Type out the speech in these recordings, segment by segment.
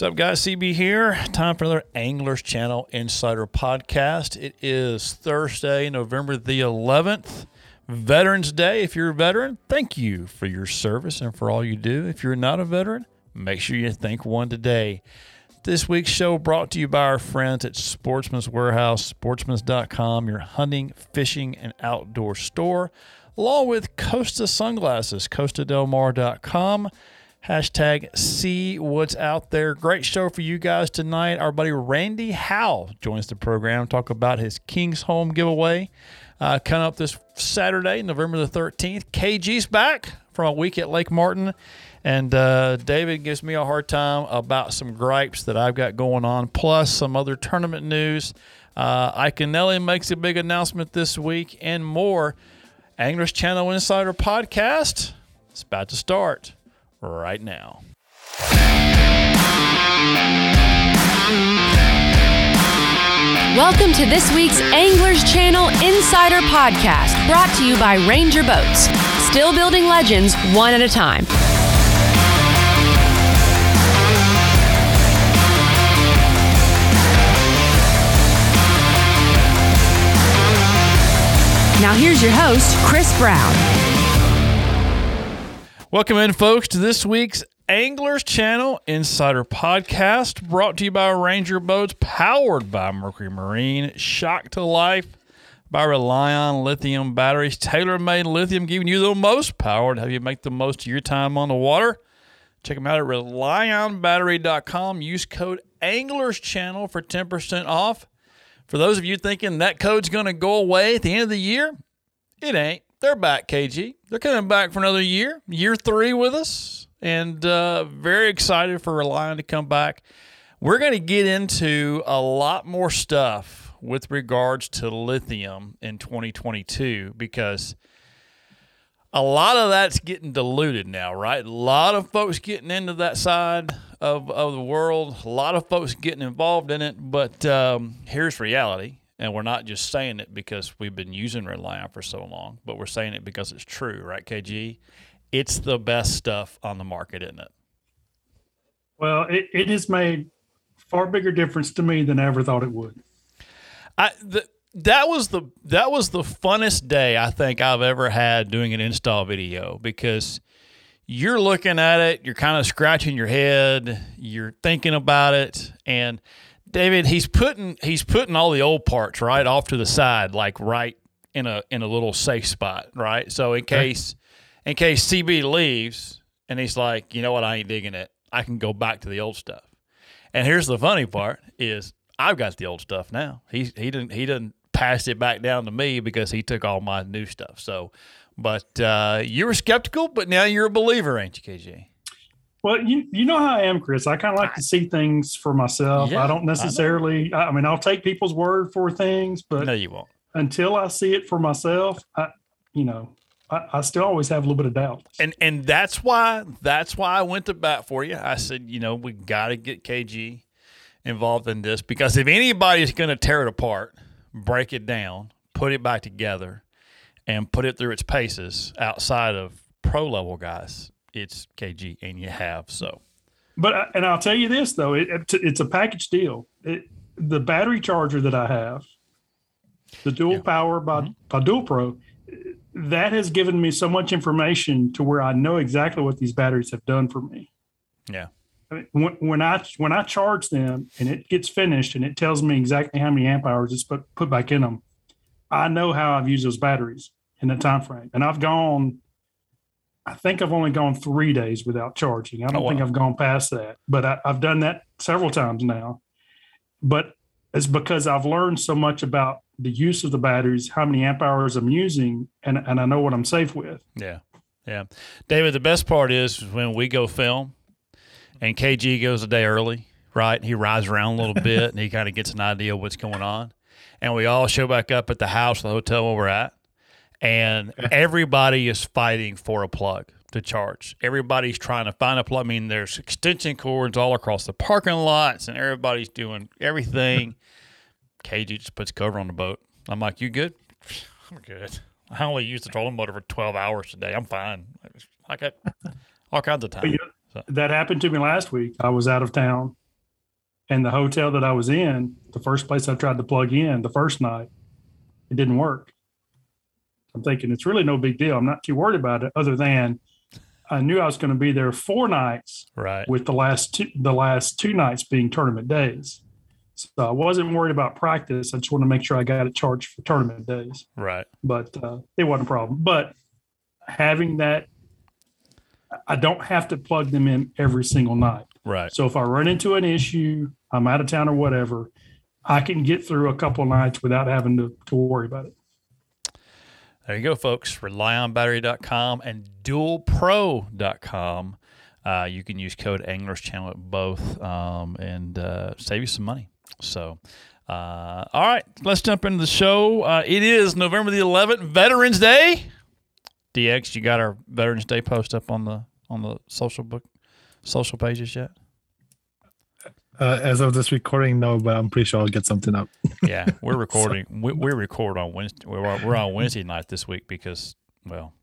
What's up, guys? CB here. Time for another Anglers Channel Insider podcast. It is Thursday, November the 11th, Veterans Day. If you're a veteran, thank you for your service and for all you do. If you're not a veteran, make sure you thank one today. This week's show brought to you by our friends at Sportsman's Warehouse, sportsmans.com, your hunting, fishing, and outdoor store, along with Costa Sunglasses, costadelmar.com. Hashtag see what's out there. Great show for you guys tonight. Our buddy Randy Howell joins the program. Talk about his King's Home giveaway uh, coming up this Saturday, November the 13th. KG's back from a week at Lake Martin. And uh, David gives me a hard time about some gripes that I've got going on, plus some other tournament news. Uh, Iaconelli makes a big announcement this week and more. Anglers Channel Insider Podcast is about to start right now. Welcome to this week's Anglers Channel Insider Podcast, brought to you by Ranger Boats. Still building legends one at a time. Now here's your host, Chris Brown. Welcome in, folks, to this week's Anglers Channel Insider Podcast, brought to you by Ranger Boats, powered by Mercury Marine, shock to life by Relion lithium batteries, tailor-made lithium, giving you the most power to help you make the most of your time on the water. Check them out at relionbattery.com. Use code Anglers Channel for 10% off. For those of you thinking that code's going to go away at the end of the year, it ain't. They're back, KG. They're coming back for another year, year three with us, and uh, very excited for Relion to come back. We're going to get into a lot more stuff with regards to lithium in 2022 because a lot of that's getting diluted now, right? A lot of folks getting into that side of, of the world, a lot of folks getting involved in it. But um, here's reality. And we're not just saying it because we've been using Relion for so long, but we're saying it because it's true, right, KG? It's the best stuff on the market, isn't it? Well, it, it has made far bigger difference to me than I ever thought it would. I the, that was the that was the funnest day I think I've ever had doing an install video because you're looking at it, you're kind of scratching your head, you're thinking about it, and David, he's putting he's putting all the old parts right off to the side, like right in a in a little safe spot, right? So in case in case CB leaves and he's like, you know what, I ain't digging it, I can go back to the old stuff. And here's the funny part is I've got the old stuff now. He he didn't he didn't pass it back down to me because he took all my new stuff. So, but uh, you were skeptical, but now you're a believer, ain't you, KG? Well, you you know how I am, Chris. I kind of like to see things for myself. Yeah, I don't necessarily. I, I, mean, I'll take people's word for things, but no, you won't. Until I see it for myself, I, you know, I, I still always have a little bit of doubt. And and that's why that's why I went to bat for you. I said, you know, we got to get KG involved in this because if anybody's going to tear it apart, break it down, put it back together, and put it through its paces outside of pro level guys, it's KG, and you have so. But uh, and I'll tell you this though, it, it's a package deal. It, the battery charger that I have, the dual yeah. power by mm-hmm. by Dual Pro, that has given me so much information to where I know exactly what these batteries have done for me. Yeah. I mean, when, when I when I charge them and it gets finished and it tells me exactly how many amp hours it's put put back in them, I know how I've used those batteries in that time frame. And I've gone I think I've only gone three days without charging. I don't oh, wow. think I've gone past that, but I, have done that several times now. But it's because I've learned so much about the use of the batteries, how many amp hours I'm using, and, and I know what I'm safe with. Yeah. Yeah. David, the best part is when we go film and KG goes a day early, right? He rides around a little bit and he kind of gets an idea of what's going on. And we all show back up at the house, the hotel where we're at and everybody is fighting for a plug to charge. Everybody's trying to find a plug. I mean, there's extension cords all across the parking lots, and everybody's doing everything. KG just puts cover on the boat. I'm like, you good? I'm good. I only use the trolling motor for 12 hours a day. I'm fine. I got all kinds of time. so. That happened to me last week. I was out of town And the hotel that I was in, the first place I tried to plug in the first night, it didn't work. I'm thinking it's really no big deal. I'm not too worried about it, other than I knew I was going to be there four nights, right? With the last two, the last two nights being tournament days. So I wasn't worried about practice. I just want to make sure I got it charged for tournament days. Right. But uh, it wasn't a problem. But having that, I don't have to plug them in every single night. Right. So if I run into an issue, I'm out of town or whatever, I can get through a couple of nights without having to, to worry about it. There you go, folks. RelionBattery.com and DualPro.com. Uh, you can use code Anglers Channel at both um, and uh, save you some money. So, uh, all right, let's jump into the show. Uh, it is November the 11th, Veterans Day. DX, you got our Veterans Day post up on the on the social book, social pages yet? Uh, as of this recording, no, but I'm pretty sure I'll get something up. yeah, we're recording. we, we record on Wednesday. We're, we're on Wednesday night this week because, well,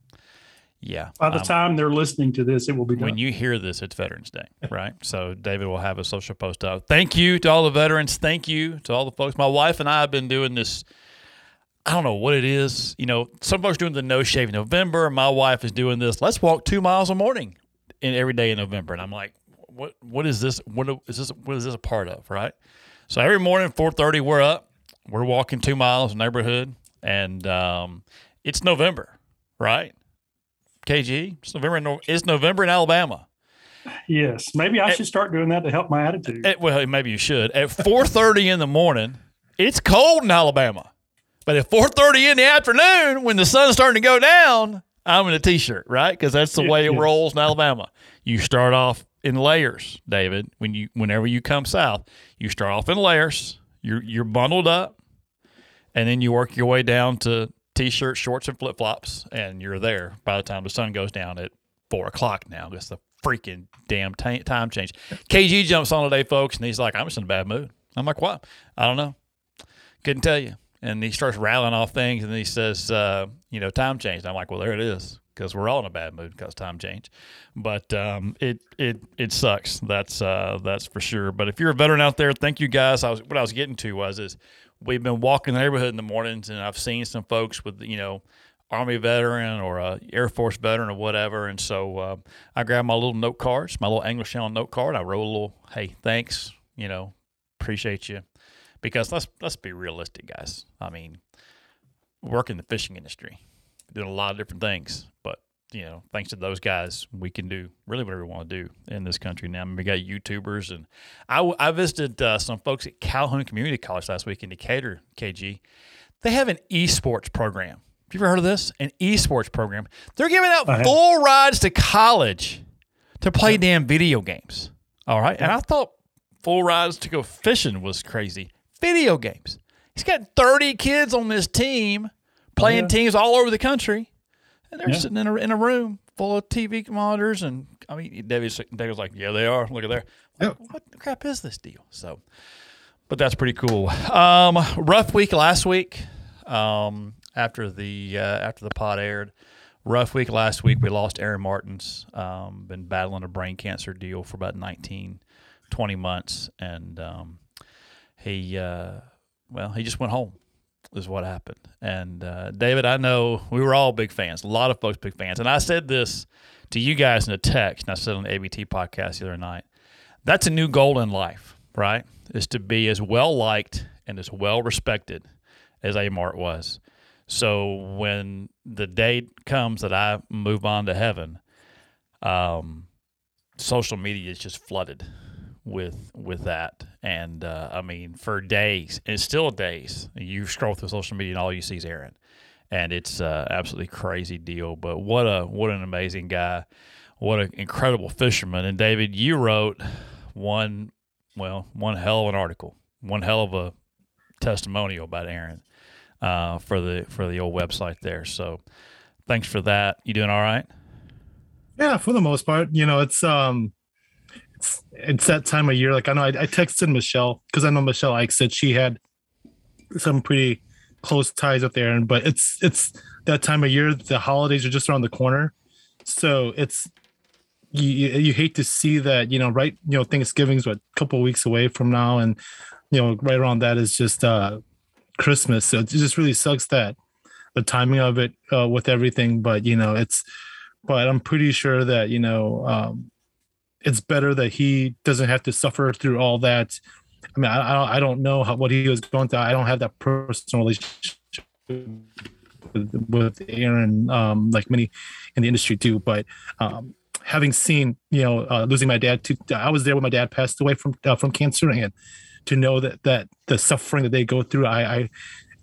yeah. By the um, time they're listening to this, it will be done. When you hear this, it's Veterans Day, right? so David will have a social post up. Thank you to all the veterans. Thank you to all the folks. My wife and I have been doing this. I don't know what it is. You know, some folks are doing the no shave November. My wife is doing this. Let's walk two miles a morning in every day in November, and I'm like, what what is this? What is this? What is this a part of? Right. So every morning, four thirty, we're up. We're walking two miles neighborhood, and um, it's November, right? KG, it's November. In, it's November in Alabama. Yes, maybe I at, should start doing that to help my attitude. At, well, maybe you should. At four thirty in the morning, it's cold in Alabama, but at four thirty in the afternoon, when the sun's starting to go down, I'm in a t-shirt, right? Because that's the way it yes. rolls in Alabama. You start off in layers, David. When you whenever you come south, you start off in layers. You're you're bundled up, and then you work your way down to t-shirts, shorts, and flip flops, and you're there by the time the sun goes down at four o'clock. Now it's the freaking damn t- time change. KG jumps on today, folks, and he's like, "I'm just in a bad mood." I'm like, "What? I don't know. Couldn't tell you." And he starts rattling off things, and he says, uh, "You know, time change." And I'm like, "Well, there it is." Because we're all in a bad mood because time change. But um, it it it sucks. That's uh, that's for sure. But if you're a veteran out there, thank you guys. I was what I was getting to was is we've been walking the neighborhood in the mornings, and I've seen some folks with you know. Army veteran or a Air Force veteran or whatever, and so uh, I grabbed my little note cards, my little Anglers Channel note card. I wrote a little, "Hey, thanks, you know, appreciate you," because let's let's be realistic, guys. I mean, work in the fishing industry, doing a lot of different things. But you know, thanks to those guys, we can do really whatever we want to do in this country now. I mean, we got YouTubers, and I, I visited uh, some folks at Calhoun Community College last week in Decatur, KG. They have an esports program. Have you ever heard of this? An esports program. They're giving out full rides to college to play yep. damn video games. All right. And I thought full rides to go fishing was crazy. Video games. He's got 30 kids on this team playing yeah. teams all over the country, and they're yeah. sitting in a, in a room full of TV monitors. And I mean, David, David was like, "Yeah, they are. Look at there. What, what crap is this deal?" So, but that's pretty cool. Um, rough week last week. Um, after the uh, after the pod aired, rough week last week. We lost Aaron Martens. Um, been battling a brain cancer deal for about 19, 20 months, and um, he uh, well, he just went home is what happened. And uh, David, I know we were all big fans. A lot of folks big fans. And I said this to you guys in a text, and I said on the ABT podcast the other night. That's a new goal in life, right? Is to be as well liked and as well respected as A Mart was. So when the day comes that I move on to heaven, um, social media is just flooded with with that. And uh, I mean, for days, it's still days. You scroll through social media and all you see is Aaron, and it's uh, absolutely crazy deal. But what a what an amazing guy, what an incredible fisherman. And David, you wrote one well one hell of an article, one hell of a testimonial about Aaron uh, for the for the old website there. So thanks for that. You doing all right? Yeah, for the most part. You know, it's um it's, that time of year. Like I know I, I texted Michelle because I know Michelle Ike said she had some pretty close ties there, and but it's it's that time of year. The holidays are just around the corner, so it's you you hate to see that you know right you know Thanksgiving's what a couple weeks away from now and you know right around that is just uh Christmas so it just really sucks that the timing of it uh, with everything but you know it's but I'm pretty sure that you know um it's better that he doesn't have to suffer through all that I mean I I don't know how, what he was going through I don't have that personal relationship with, with Aaron um like many in the industry do. but um having seen you know uh, losing my dad to I was there when my dad passed away from uh, from cancer and to know that that the suffering that they go through I, I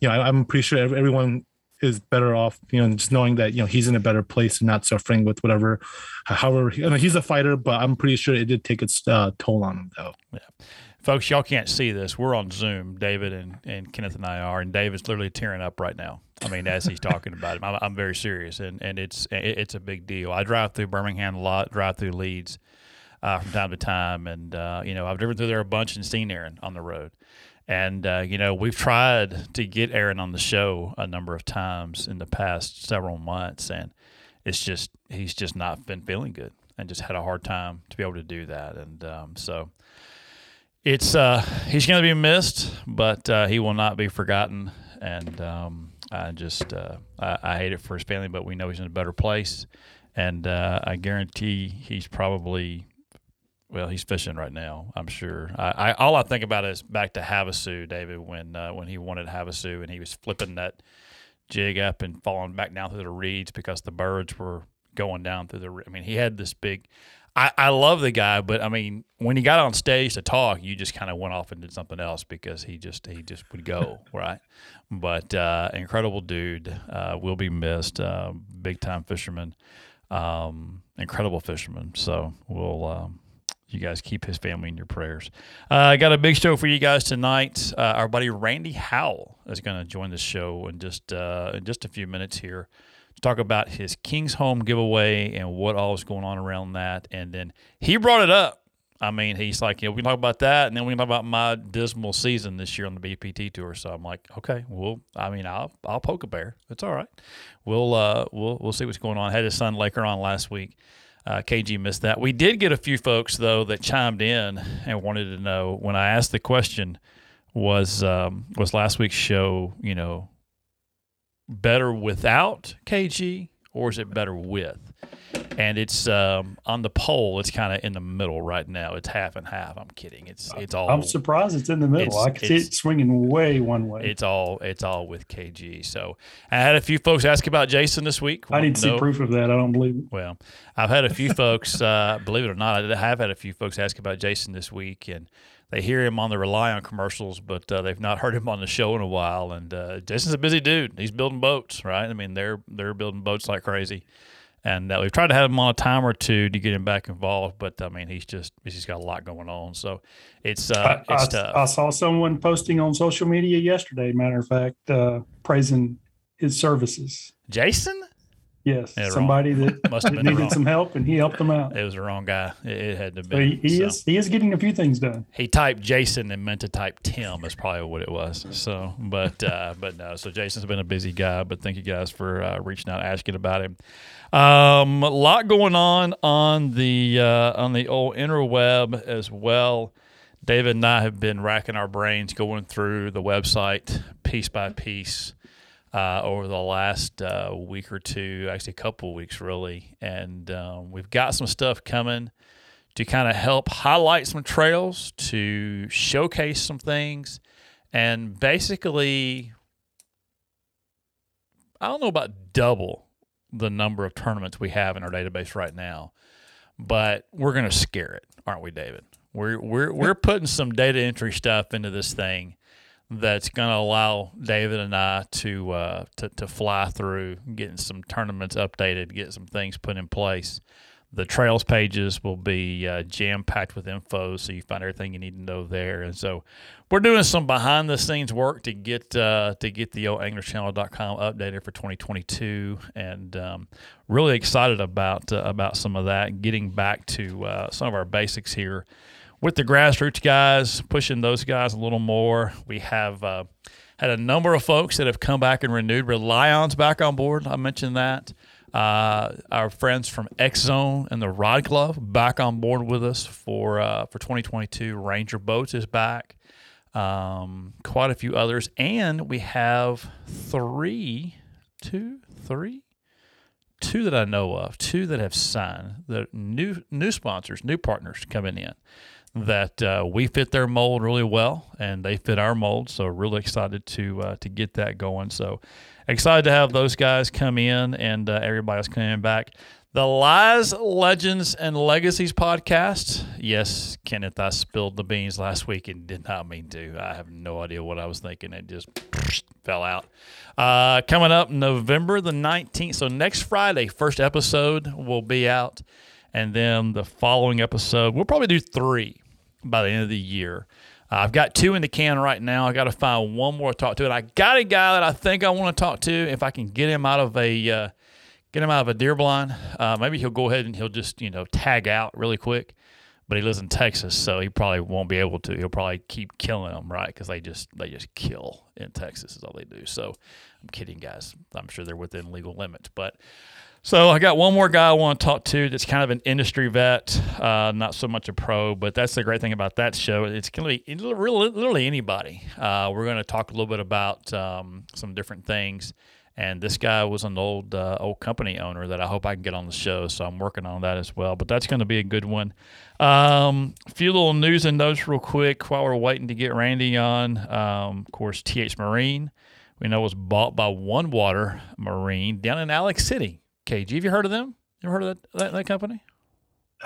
you know I, am pretty sure everyone is better off you know just knowing that you know he's in a better place and not suffering with whatever however I mean, he's a fighter but I'm pretty sure it did take its uh, toll on him though. Yeah. Folks y'all can't see this. We're on Zoom David and and Kenneth and I are and David's literally tearing up right now. I mean, as he's talking about it, I'm, I'm, very serious, and, and it's it's a big deal. I drive through Birmingham a lot, drive through Leeds uh, from time to time, and uh, you know I've driven through there a bunch and seen Aaron on the road, and uh, you know we've tried to get Aaron on the show a number of times in the past several months, and it's just he's just not been feeling good, and just had a hard time to be able to do that, and um, so it's uh, he's going to be missed, but uh, he will not be forgotten, and um, I just uh, I, I, hate it for his family, but we know he's in a better place, and uh, I guarantee he's probably well, he's fishing right now. I'm sure. I, I all I think about is back to Havasu, David, when uh, when he wanted Havasu and he was flipping that jig up and falling back down through the reeds because the birds were going down through the. I mean, he had this big. I, I love the guy, but I mean, when he got on stage to talk, you just kind of went off and did something else because he just he just would go right. But uh, incredible dude, uh, will be missed. Uh, big time fisherman, um, incredible fisherman. So we'll. Um, you guys keep his family in your prayers. Uh, I got a big show for you guys tonight. Uh, our buddy Randy Howell is going to join the show in just uh, in just a few minutes here to talk about his King's Home giveaway and what all is going on around that. And then he brought it up. I mean, he's like, you know, we can talk about that, and then we can talk about my dismal season this year on the BPT tour. So I'm like, okay, well, I mean, I'll I'll poke a bear. It's all right. We'll uh we'll we'll see what's going on. I had his son Laker on last week. Uh, KG missed that. We did get a few folks though that chimed in and wanted to know when I asked the question was um, was last week's show, you know, better without KG or is it better with? And it's um, on the poll. It's kind of in the middle right now. It's half and half. I'm kidding. It's it's all. I'm surprised it's in the middle. I can see it swinging way one way. It's all it's all with KG. So I had a few folks ask about Jason this week. I need to see proof of that. I don't believe it. Well, I've had a few folks, uh, believe it or not, I have had a few folks ask about Jason this week, and they hear him on the Relion commercials, but uh, they've not heard him on the show in a while. And uh, Jason's a busy dude. He's building boats, right? I mean, they're they're building boats like crazy. And uh, we've tried to have him on a time or two to get him back involved, but I mean, he's just he's just got a lot going on. So it's uh, I, it's I, tough. I saw someone posting on social media yesterday. Matter of fact, uh, praising his services. Jason. Yes, yeah, somebody wrong. that must have needed some help, and he helped them out. It was the wrong guy. It, it had to be. So he, he so. is he is getting a few things done. He typed Jason and meant to type Tim. Is probably what it was. So, but uh, but no. So Jason's been a busy guy. But thank you guys for uh, reaching out, asking about him. Um, a lot going on on the uh, on the old interweb as well. David and I have been racking our brains going through the website piece by piece uh, over the last uh, week or two, actually a couple of weeks really, and um, we've got some stuff coming to kind of help highlight some trails, to showcase some things, and basically, I don't know about double the number of tournaments we have in our database right now, but we're going to scare it, aren't we, David? We're we're we're putting some data entry stuff into this thing that's going to allow David and I to, uh, to to fly through, getting some tournaments updated, get some things put in place. The trails pages will be uh, jam packed with info, so you find everything you need to know there. And so, we're doing some behind the scenes work to get uh, to get the old anglerchannel.com updated for 2022, and um, really excited about uh, about some of that. Getting back to uh, some of our basics here with the grassroots guys, pushing those guys a little more. We have uh, had a number of folks that have come back and renewed. Relion's back on board. I mentioned that. Uh, our friends from X Zone and the Rod Glove back on board with us for uh, for 2022. Ranger Boats is back. Um, quite a few others, and we have three, two, three, two that I know of, two that have signed. The new new sponsors, new partners coming in that uh, we fit their mold really well, and they fit our mold. So really excited to uh, to get that going. So excited to have those guys come in, and uh, everybody else coming back. The Lies, Legends, and Legacies podcast. Yes, Kenneth, I spilled the beans last week and did not mean to. I have no idea what I was thinking. It just fell out. Uh, coming up November the 19th. So next Friday, first episode will be out. And then the following episode, we'll probably do three by the end of the year. Uh, I've got two in the can right now. I got to find one more to talk to. And I got a guy that I think I want to talk to. If I can get him out of a uh, get him out of a deer blind, uh, maybe he'll go ahead and he'll just you know tag out really quick. But he lives in Texas, so he probably won't be able to. He'll probably keep killing them, right? Because they just they just kill in Texas is all they do. So I'm kidding, guys. I'm sure they're within legal limits, but so I got one more guy I want to talk to that's kind of an industry vet, uh, not so much a pro, but that's the great thing about that show. It's going to be literally anybody. Uh, we're going to talk a little bit about um, some different things. And this guy was an old uh, old company owner that I hope I can get on the show. So I'm working on that as well. But that's going to be a good one. Um, a few little news and notes real quick while we're waiting to get Randy on. Um, of course, TH Marine, we know was bought by One Water Marine down in Alex City. KG. Have you heard of them? You ever heard of that, that, that company?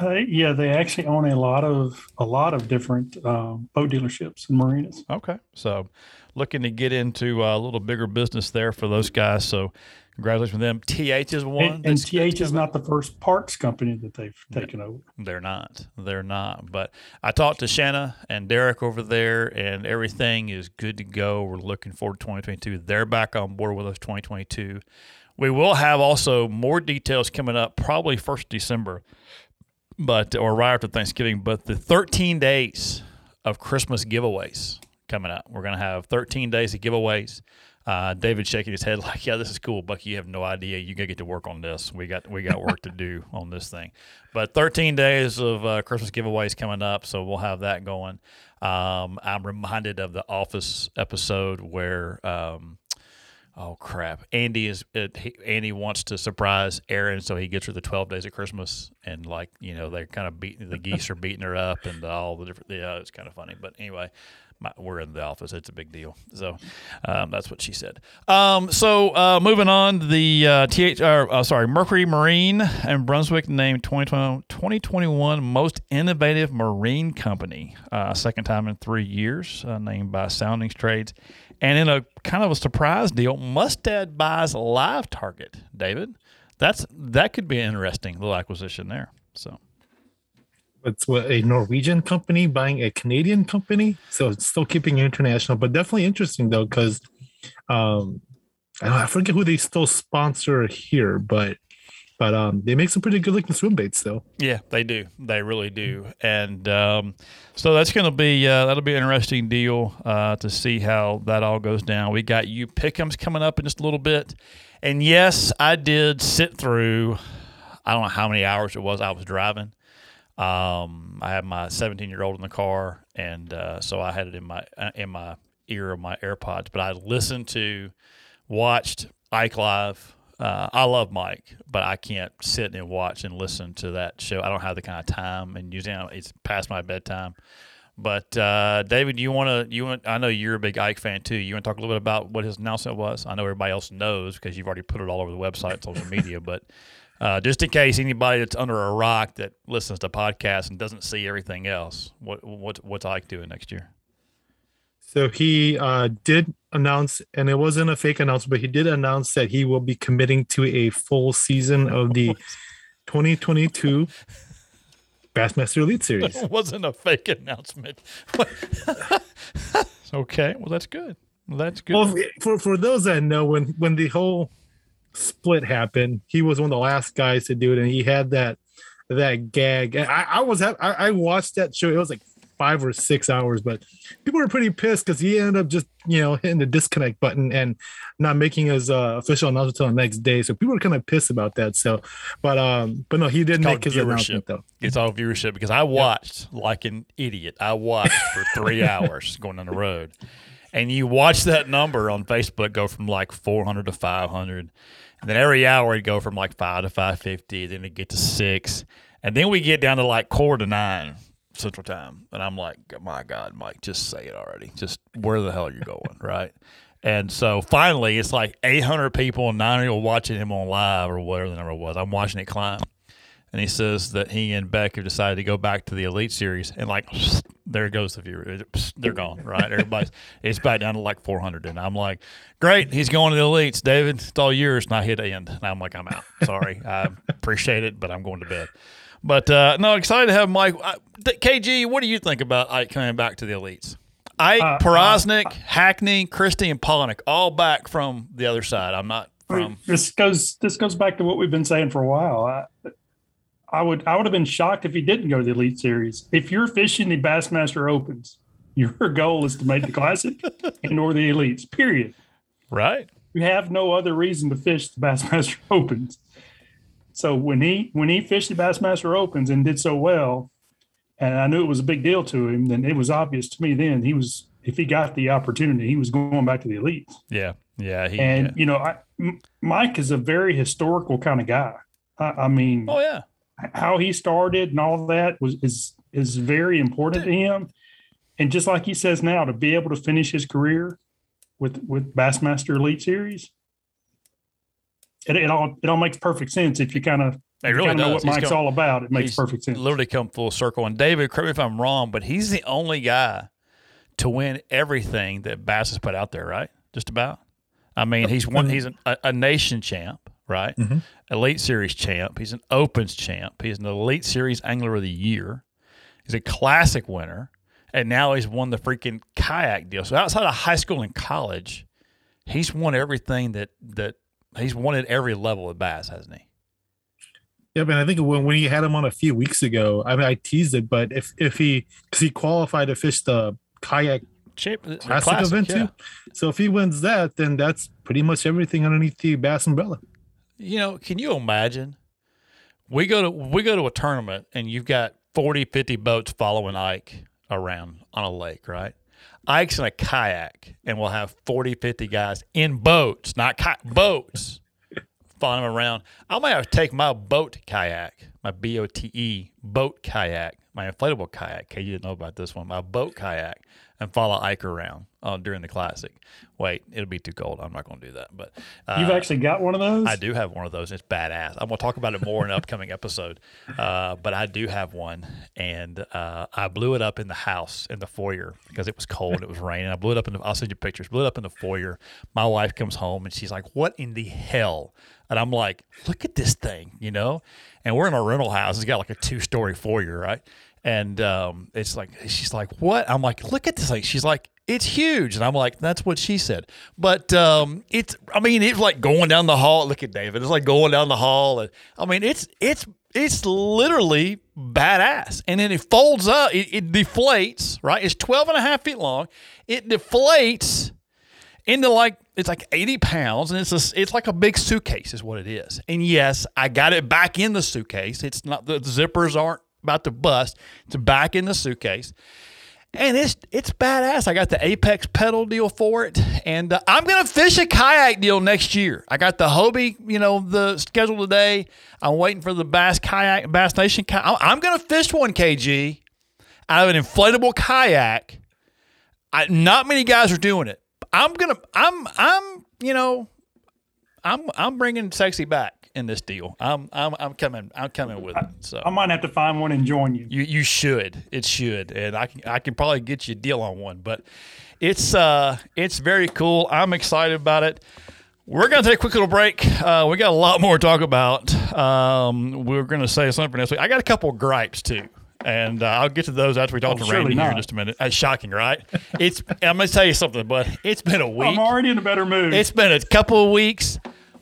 Uh, yeah, they actually own a lot of a lot of different um, boat dealerships and marinas. Okay, so looking to get into a little bigger business there for those guys. So congratulations with them. TH is one, and, and TH is not the first parts company that they've taken over. They're not. They're not. But I talked to Shanna and Derek over there, and everything is good to go. We're looking forward to 2022. They're back on board with us 2022. We will have also more details coming up, probably first December, but or right after Thanksgiving. But the 13 days of Christmas giveaways coming up. We're gonna have 13 days of giveaways. Uh, David shaking his head like, "Yeah, this is cool, Bucky. You have no idea. You gotta get to work on this. We got we got work to do on this thing." But 13 days of uh, Christmas giveaways coming up, so we'll have that going. Um, I'm reminded of the Office episode where um, Oh crap! Andy is uh, he, Andy wants to surprise Erin, so he gets her the twelve days of Christmas, and like you know they're kind of beating the geese are beating her up, and all the different yeah, it's kind of funny. But anyway, my, we're in the office; it's a big deal. So um, that's what she said. Um, so uh, moving on, the uh, th uh, sorry Mercury Marine and Brunswick named 2020, 2021 most innovative marine company, uh, second time in three years, uh, named by Soundings Trades. And in a kind of a surprise deal, Mustad buys Live Target. David, that's that could be interesting little acquisition there. So it's what a Norwegian company buying a Canadian company, so it's still keeping international, but definitely interesting though because um, I, I forget who they still sponsor here, but but um, they make some pretty good looking swim baits though. Yeah, they do. They really do. And um, so that's going to be uh, that'll be an interesting deal uh, to see how that all goes down. We got you pickums coming up in just a little bit, and yes, I did sit through. I don't know how many hours it was I was driving. Um, I had my 17 year old in the car, and uh, so I had it in my uh, in my ear of my AirPods. But I listened to, watched Ike Live uh, I love Mike, but I can't sit and watch and listen to that show. I don't have the kind of time, and usually it's past my bedtime. But uh, David, you want to? You want? I know you're a big Ike fan too. You want to talk a little bit about what his announcement was? I know everybody else knows because you've already put it all over the website, social media. But uh, just in case anybody that's under a rock that listens to podcasts and doesn't see everything else, what what what's Ike doing next year? So he uh, did announce, and it wasn't a fake announcement, but he did announce that he will be committing to a full season of the 2022 Bassmaster Elite Series. It wasn't a fake announcement. okay, well that's good. That's good. Well, for for those that know, when when the whole split happened, he was one of the last guys to do it, and he had that that gag. I, I was I, I watched that show. It was like five or six hours, but people were pretty pissed because he ended up just you know hitting the disconnect button and not making his uh, official announcement until the next day. So people were kind of pissed about that. So, but um, but no, he did not make his announcement though. It's all viewership because I watched like an idiot. I watched for three hours going on the road, and you watch that number on Facebook go from like 400 to 500, and then every hour it'd go from like five to 550, then it'd get to six, and then we get down to like quarter to nine Central Time, and I'm like, my God, Mike, just say it already. Just where the hell are you going, right? And so finally, it's like 800 people and 90 were watching him on live or whatever the number was. I'm watching it climb. And he says that he and Beck have decided to go back to the Elite Series, and like, there goes the viewer. They're gone, right? Everybody's it's back down to like 400, and I'm like, great, he's going to the Elites, David. It's all yours. And I hit end, and I'm like, I'm out. Sorry, I appreciate it, but I'm going to bed. But uh, no, excited to have Mike. Uh, KG, what do you think about Ike coming back to the Elites? Ike, uh, Powroznik, uh, Hackney, Christie, and Palaniuk, all back from the other side. I'm not from. This goes. This goes back to what we've been saying for a while. I, I would. I would have been shocked if he didn't go to the Elite Series. If you're fishing the Bassmaster Opens, your goal is to make the Classic and or the Elites. Period. Right. You have no other reason to fish the Bassmaster Opens. So when he when he fished the Bassmaster Opens and did so well, and I knew it was a big deal to him, then it was obvious to me then he was if he got the opportunity, he was going back to the elites. Yeah, yeah. He, and yeah. you know, I, M- Mike is a very historical kind of guy. I, I, mean, oh yeah, how he started and all that was is is very important to him. And just like he says now, to be able to finish his career with with Bassmaster Elite Series, it, it all it all makes perfect sense if you kind of it really know what Mike's come, all about. It makes perfect sense. Literally come full circle. And David, correct me if I'm wrong, but he's the only guy to win everything that Bass has put out there, right? Just about. I mean, he's one. He's an, a, a, nation champ, right? Mm-hmm. Elite Series champ. He's an Opens champ. He's an Elite Series Angler of the Year. He's a Classic winner, and now he's won the freaking kayak deal. So outside of high school and college, he's won everything that that he's won at every level of Bass, hasn't he? Yeah, but I think when, when he had him on a few weeks ago, I mean, I teased it, but if if he because he qualified to fish the kayak Chip, classic, classic, event yeah. too, so if he wins that, then that's pretty much everything underneath the Bass umbrella. You know, can you imagine? We go to we go to a tournament and you've got 40, 50 boats following Ike around on a lake, right? Ike's in a kayak and we'll have 40, 50 guys in boats, not ki- boats, following him around. I might have to take my boat kayak, my B O T E boat kayak, my inflatable kayak. Okay, you didn't know about this one. My boat kayak and follow Ike around uh, during the classic. Wait, it'll be too cold. I'm not going to do that. But uh, you've actually got one of those. I do have one of those. It's badass. I'm going to talk about it more in an upcoming episode. Uh, but I do have one, and uh, I blew it up in the house in the foyer because it was cold. It was raining. I blew it up in. The, I'll send you pictures. Blew it up in the foyer. My wife comes home and she's like, "What in the hell?" And I'm like, "Look at this thing," you know. And we're in a rental house. It's got like a two story foyer, right? And um, it's like she's like, "What?" I'm like, "Look at this thing." She's like, "It's huge," and I'm like, "That's what she said." But um, it's, I mean, it's like going down the hall. Look at David. It's like going down the hall, and I mean, it's it's it's literally badass. And then it folds up. It, it deflates. Right? It's 12 and a half feet long. It deflates into like it's like 80 pounds and it's a, it's like a big suitcase is what it is and yes i got it back in the suitcase it's not the zippers aren't about to bust. It's back in the suitcase. And it's it's badass. I got the Apex pedal deal for it, and uh, I'm gonna fish a kayak deal next year. I got the Hobie, you know, the schedule today. I'm waiting for the Bass kayak, Bass Nation. Kayak. I'm gonna fish one kg out of an inflatable kayak. I, not many guys are doing it. I'm gonna. I'm. I'm. You know. I'm. I'm bringing sexy back in this deal. I'm I'm I'm coming I'm coming with it. So I might have to find one and join you. You you should. It should. And I can I can probably get you a deal on one. But it's uh it's very cool. I'm excited about it. We're going to take a quick little break. Uh, we got a lot more to talk about. Um, we're going to say something for next week. I got a couple of gripes too, and uh, I'll get to those after we talk oh, to Randy here in just a minute. It's shocking, right? It's. I'm to tell you something, but it's been a week. I'm already in a better mood. It's been a couple of weeks.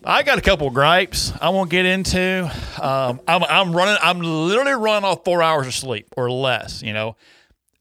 I got a couple gripes I won't get into. Um, I'm, I'm running. I'm literally running off four hours of sleep or less. You know,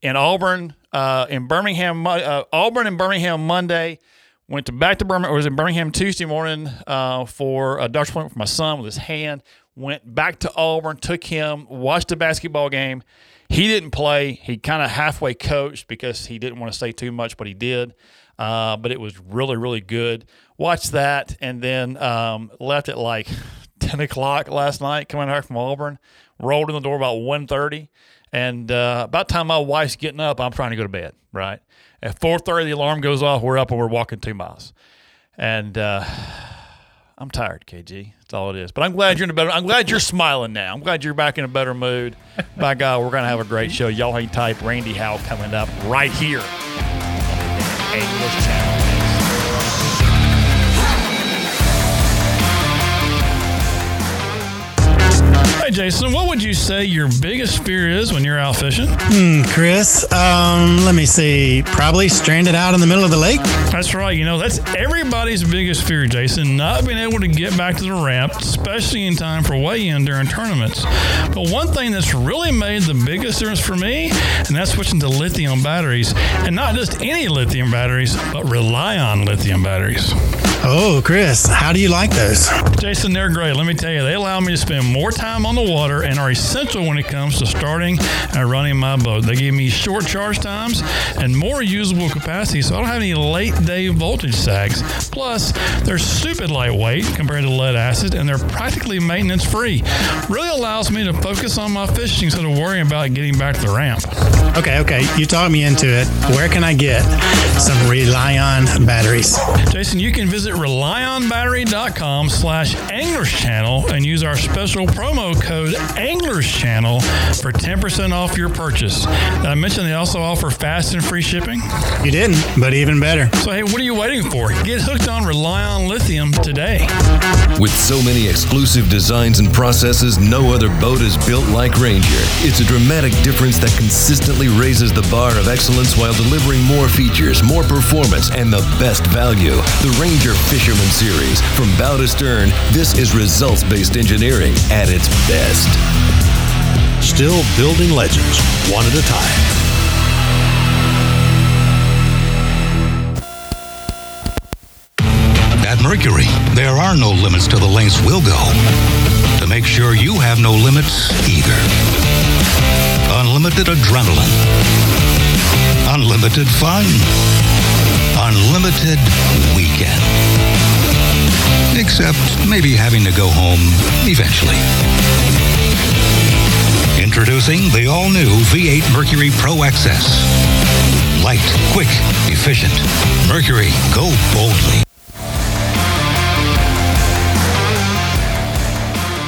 in Auburn, uh, in Birmingham, uh, Auburn and Birmingham Monday. Went to back to Birmingham. Was in Birmingham Tuesday morning uh, for a doctor's appointment for my son with his hand. Went back to Auburn, took him, watched the basketball game. He didn't play. He kind of halfway coached because he didn't want to say too much, but he did. Uh, but it was really, really good. Watched that and then um, left at like 10 o'clock last night coming back from Auburn. Rolled in the door about 1.30. And uh, about time my wife's getting up, I'm trying to go to bed, right? At 4.30, the alarm goes off. We're up and we're walking two miles. And uh, I'm tired, KG. That's all it is. But I'm glad you're in a better. I'm glad you're smiling now. I'm glad you're back in a better mood. By God, we're gonna have a great show. Y'all hang tight. Randy Howell coming up right here Anglers Channel. Hey, Jason, what would you say your biggest fear is when you're out fishing? Hmm, Chris, um, let me see. Probably stranded out in the middle of the lake. That's right. You know, that's everybody's biggest fear, Jason, not being able to get back to the ramp, especially in time for weigh in during tournaments. But one thing that's really made the biggest difference for me, and that's switching to lithium batteries. And not just any lithium batteries, but Relion lithium batteries. Oh, Chris, how do you like those? Jason, they're great. Let me tell you, they allow me to spend more time on the water and are essential when it comes to starting and running my boat. They give me short charge times and more usable capacity, so I don't have any late day voltage sags. Plus, they're stupid lightweight compared to lead acid, and they're practically maintenance free. Really allows me to focus on my fishing instead of worrying about getting back to the ramp. Okay, okay, you talked me into it. Where can I get some Relion batteries? Jason, you can visit RelionBattery.com slash Anglers Channel and use our special promo code Anglers Channel for 10% off your purchase. Did I mention they also offer fast and free shipping? You didn't, but even better. So, hey, what are you waiting for? Get hooked on Relion Lithium today. With so many exclusive designs and processes, no other boat is built like Ranger. It's a dramatic difference that consistently raises the bar of excellence while delivering more features, more performance, and the best value. The Ranger Fisherman Series. From bow to stern, this is results based engineering at its best. Still building legends, one at a time. At Mercury, there are no limits to the lengths we'll go to make sure you have no limits either. Unlimited adrenaline, unlimited fun, unlimited weekend. Except maybe having to go home eventually. Introducing the all new V8 Mercury Pro XS. Light, quick, efficient. Mercury, go boldly.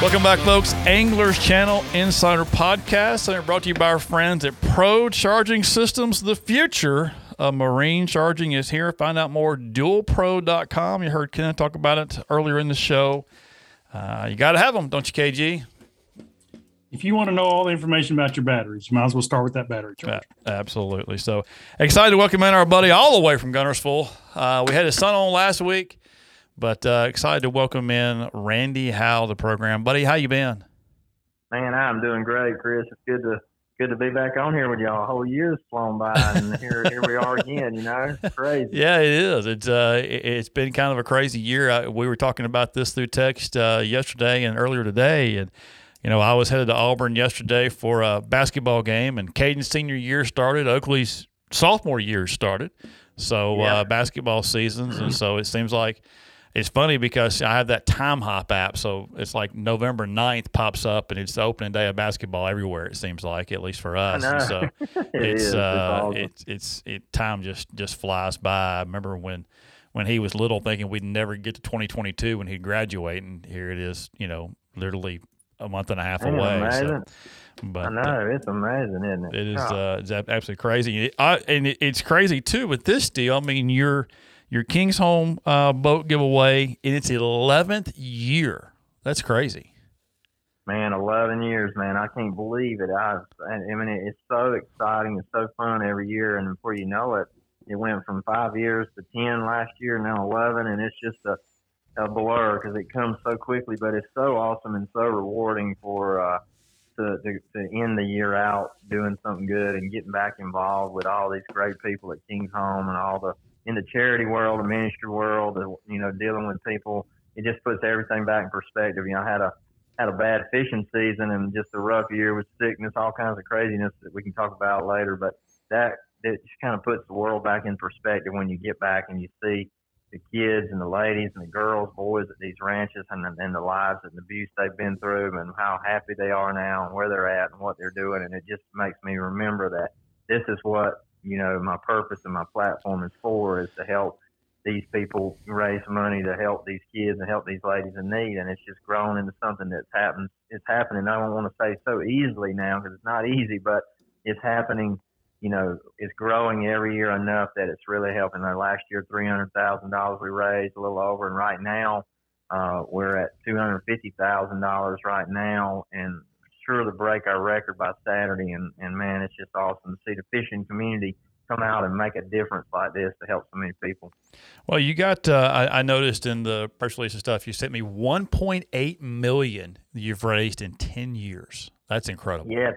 Welcome back, folks. Anglers Channel Insider Podcast. And brought to you by our friends at Pro Charging Systems. The future of marine charging is here. Find out more dualpro.com. You heard Ken talk about it earlier in the show. Uh, you got to have them, don't you, KG? If you want to know all the information about your batteries, you might as well start with that battery charger. A- absolutely. So excited to welcome in our buddy all the way from Guntersville. Uh, we had his son on last week, but uh, excited to welcome in Randy Howell, the program. Buddy, how you been? Man, I'm doing great, Chris. It's good to good to be back on here with y'all. A whole year's flown by, and here here we are again. You know, it's crazy. Yeah, it is. It's uh, it, it's been kind of a crazy year. I, we were talking about this through text uh, yesterday and earlier today, and you know, I was headed to Auburn yesterday for a basketball game, and Caden's senior year started. Oakley's sophomore year started. So Yeah. uh, basketball seasons, and so it seems like it's funny because I have that time hop app. So it's like November 9th pops up, and it's the opening day of basketball everywhere. It seems like, at least for us. And so It it's is. It's uh, it's it's it time just just flies by. I remember when when he was little, thinking we'd never get to 2022 when he'd graduate, and here it is. You know, literally a month and a half away. So, but I know it's amazing, isn't it? it is God. uh, it's absolutely crazy. I, and it, it's crazy too with this deal. I mean, your your King's Home uh, boat giveaway in its 11th year. That's crazy. man, eleven years, man. I can't believe it. I, I mean, it's so exciting. It's so fun every year, and before you know it, it went from five years to ten last year, now eleven, and it's just a a blur because it comes so quickly. But it's so awesome and so rewarding for uh, to, to, to end the year out doing something good and getting back involved with all these great people at King's Home and all the in the charity world, the ministry world, you know, dealing with people. It just puts everything back in perspective. You know, I had a had a bad fishing season and just a rough year with sickness, all kinds of craziness that we can talk about later. But that it just kind of puts the world back in perspective when you get back and you see the kids and the ladies and the girls, boys at these ranches and, and the lives and the abuse they've been through and how happy they are now and where they're at and what they're doing. And it just makes me remember that this is what, you know, my purpose and my platform is for is to help these people raise money to help these kids and help these ladies in need. And it's just grown into something that's happened. It's happening. I don't want to say so easily now because it's not easy, but it's happening you know, it's growing every year enough that it's really helping. Our last year, three hundred thousand dollars we raised, a little over, and right now uh, we're at two hundred fifty thousand dollars right now, and sure to break our record by Saturday. And and man, it's just awesome to see the fishing community come out and make a difference like this to help so many people. Well, you got uh, I, I, noticed in the press release and stuff you sent me 1.8 million you've raised in 10 years. That's incredible. Yeah,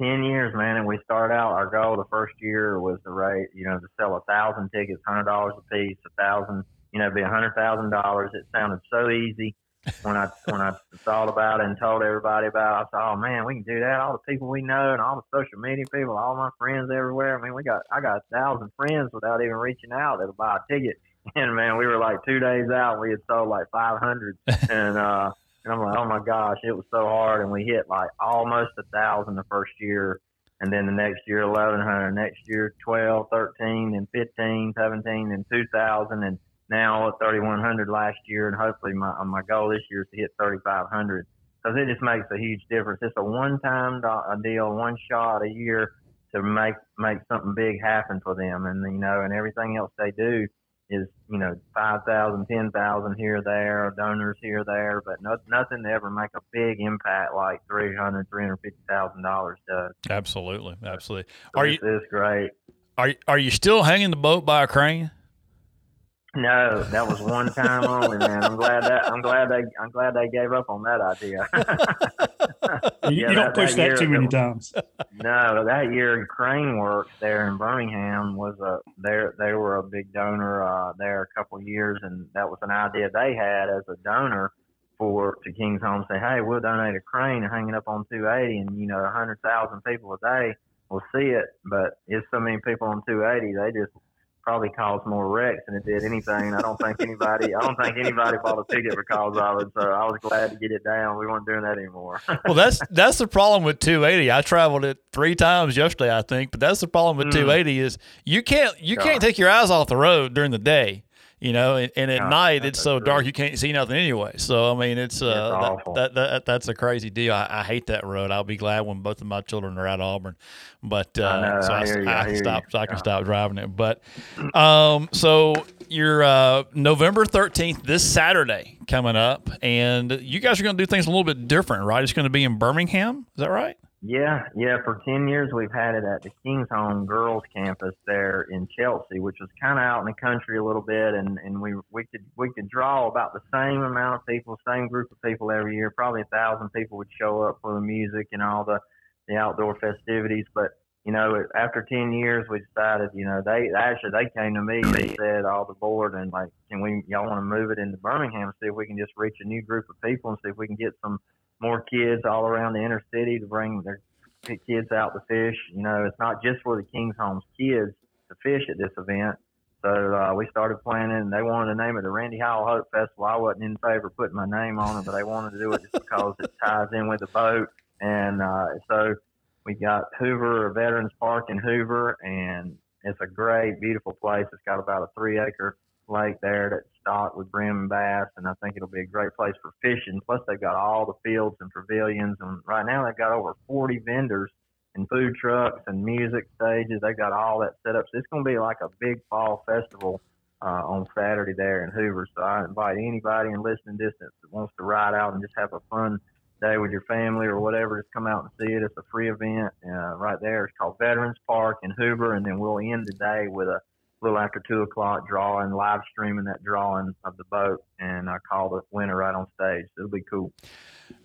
10 years, man. And we start out, our goal the first year was to raise, you know, to sell a thousand tickets, hundred dollars a piece, a thousand, you know, be a hundred thousand dollars. It sounded so easy when I, when I thought about it and told everybody about it. I thought, oh man, we can do that. All the people we know and all the social media people, all my friends everywhere. I mean, we got, I got a thousand friends without even reaching out that'll buy a ticket. And man, we were like two days out. We had sold like 500 and, uh, and I'm like, oh my gosh, it was so hard. And we hit like almost a thousand the first year. And then the next year, 1100, next year, 12, 13, and 15, 17, and 2000. And now at 3100 last year. And hopefully my, my goal this year is to hit 3500 because it just makes a huge difference. It's a one time deal, one shot a year to make, make something big happen for them. And, you know, and everything else they do is you know five thousand, ten thousand here, there, donors here, there, but no, nothing to ever make a big impact like three hundred, three hundred fifty thousand dollars does. Absolutely, absolutely. So are you? This great. Are are you still hanging the boat by a crane? No, that was one time only, man. I'm glad that I'm glad they I'm glad they gave up on that idea. you, yeah, you, don't that, push that, that too many times. No, that year in Crane Works there in Birmingham was a there they were a big donor uh, there a couple of years, and that was an idea they had as a donor for to King's Home. Say, hey, we'll donate a crane hanging up on 280, and you know, a hundred thousand people a day will see it. But it's so many people on 280, they just probably caused more wrecks than it did anything. I don't think anybody, I don't think anybody bought a ticket because of it. So I was glad to get it down. We weren't doing that anymore. well, that's that's the problem with 280. I traveled it three times yesterday, I think, but that's the problem with mm. 280 is you can't you can't take your eyes off the road during the day you know, and, and at no, night it's so dark you can't see nothing anyway. So I mean, it's uh, that, that, that, that's a crazy deal. I, I, hate that road. I'll be glad when both of my children are at Auburn, but uh, I know, so I, I, you, I can stop. So I can yeah. stop driving it. But um, so you're uh, November thirteenth, this Saturday coming up, and you guys are going to do things a little bit different, right? It's going to be in Birmingham. Is that right? Yeah, yeah. For ten years, we've had it at the King's Home Girls Campus there in Chelsea, which was kind of out in the country a little bit, and and we we could we could draw about the same amount of people, same group of people every year. Probably a thousand people would show up for the music and all the the outdoor festivities. But you know, after ten years, we decided, you know, they actually they came to me and said all the board and like, can we y'all want to move it into Birmingham, and see if we can just reach a new group of people and see if we can get some more kids all around the inner city to bring their kids out to fish. You know, it's not just for the King's Homes kids to fish at this event. So uh, we started planning, and they wanted to name it the Randy Howell Hope Festival. I wasn't in favor of putting my name on it, but they wanted to do it just because it ties in with the boat. And uh, so we got Hoover, Veterans Park in Hoover, and it's a great, beautiful place. It's got about a three acre lake there that's stocked with brim and bass, and I think it'll be a great place for fishing. Plus, they've got all the fields and pavilions, and right now they've got over 40 vendors and food trucks and music stages. They've got all that set up. So it's going to be like a big fall festival uh, on Saturday there in Hoover. So I invite anybody in listening distance that wants to ride out and just have a fun day with your family or whatever, just come out and see it. It's a free event uh, right there. It's called Veterans Park in Hoover, and then we'll end the day with a little after two o'clock drawing, live streaming that drawing of the boat, and I call the winner right on stage. It'll be cool.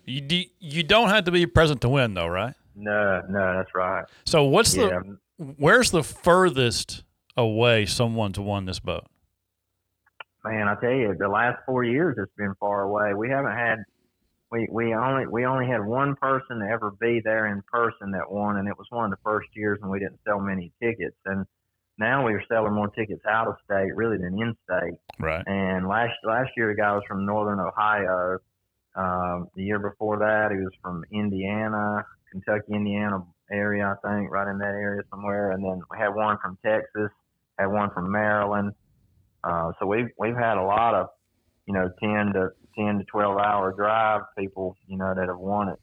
You do, you don't have to be present to win though, right? No, no, that's right. So what's Yeah. the where's the furthest away someone's won this boat? Man, I tell you, the last four years it's been far away. We haven't had we we only we only had one person to ever be there in person that won, and it was one of the first years when we didn't sell many tickets. And now we're selling more tickets out of state, really, than in state. Right. And last last year, the guy was from Northern Ohio. Um, the year before that, he was from Indiana, Kentucky, Indiana area, I think, right in that area somewhere. And then we had one from Texas, had one from Maryland. Uh, so we've we've had a lot of, you know, ten to ten to twelve hour drive people, you know, that have won it.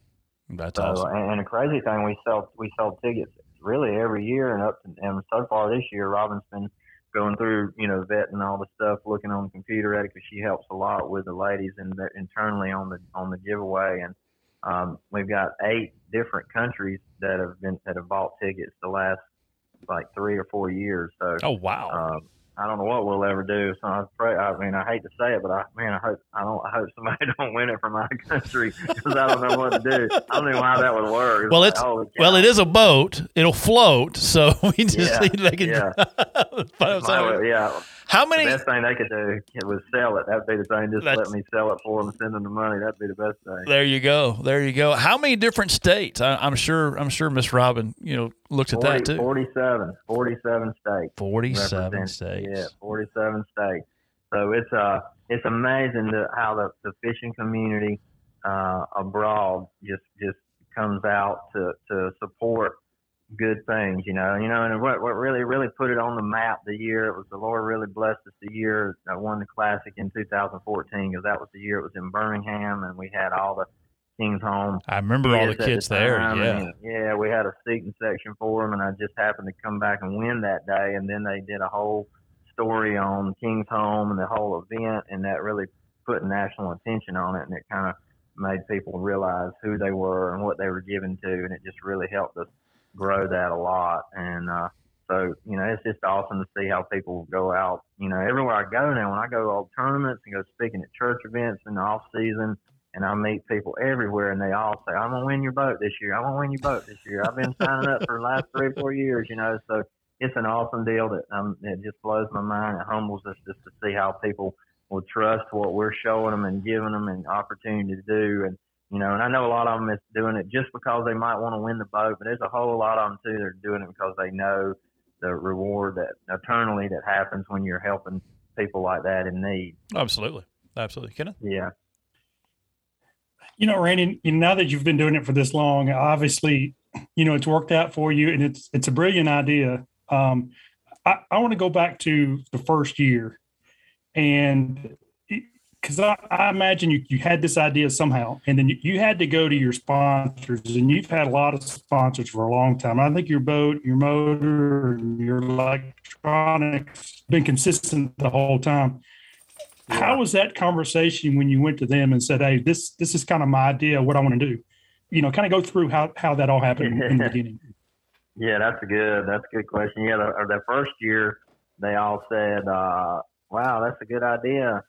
That's So, awesome. and, and the crazy thing, we sell we sell tickets really every year, and up to, and so far this year, Robin's been going through, you know, vetting all the stuff, looking on the computer at it because she helps a lot with the ladies and the, internally on the on the giveaway, and um, we've got eight different countries that have been that have bought tickets the last like three or four years. So Oh wow. um, I don't know what we'll ever do. So I pray. I mean, I hate to say it, but I man, I hope I don't. I hope somebody don't win it from my country because I don't know what to do. I don't know how that would work. well, like, it's holy well, it is a boat. It'll float, so we just Yeah, need to make it. yeah. My- yeah. how The many? best thing they could do was sell it. That'd be the thing. Just let me sell it for them, send them the money. That'd be the best thing. There you go. There you go. How many different states? I, I'm sure. I'm sure Miss Robin, you know, looked at that too. 47, 47 states. Forty-seven states. Yeah, 47 states. So it's uh it's amazing that how the, the fishing community uh, abroad just just comes out to, to support good things, you know. You know, and what what really really put it on the map the year it was the Lord really blessed us the year I won the classic in 2014 because that was the year it was in Birmingham and we had all the Kings Home I remember all the kids kids there. Yeah. and, yeah, we had a seating section for them, and I just happened to come back and win that day. And then they did a whole story on King's Home and the whole event, and that really put national attention on it, and it kind of made people realize who they were and what they were given to, and it just really helped us grow that a lot. And uh, so, you know, it's just awesome to see how people go out. You know, everywhere I go now, when I go to all tournaments and go speaking at church events in the off season, and I meet people everywhere, and they all say, "I'm gonna win your boat this year. I'm gonna win your boat this year. I've been signing up for the last three, or four years." You know, so it's an awesome deal that um, it just blows my mind. It humbles us just to see how people will trust what we're showing them and giving them an opportunity to do. And you know, and I know a lot of them is doing it just because they might want to win the boat, but there's a whole lot of them too that are doing it because they know the reward that eternally that happens when you're helping people like that in need. Absolutely. Absolutely. Kenneth? Yeah. You know, Randy, you now that you've been doing it for this long, obviously, you know, it's worked out for you and it's it's a brilliant idea. Um, I, I want to go back to the first year and because I, I imagine you, you had this idea somehow and then you, you had to go to your sponsors and you've had a lot of sponsors for a long time. I think your boat, your motor, and your electronics been consistent the whole time. How was that conversation when you went to them and said, "Hey, this this is kind of my idea, what I want to do"? You know, kind of go through how how that all happened in the beginning. Yeah, that's a good. That's a good question. Yeah, the, the first year they all said, uh, "Wow, that's a good idea.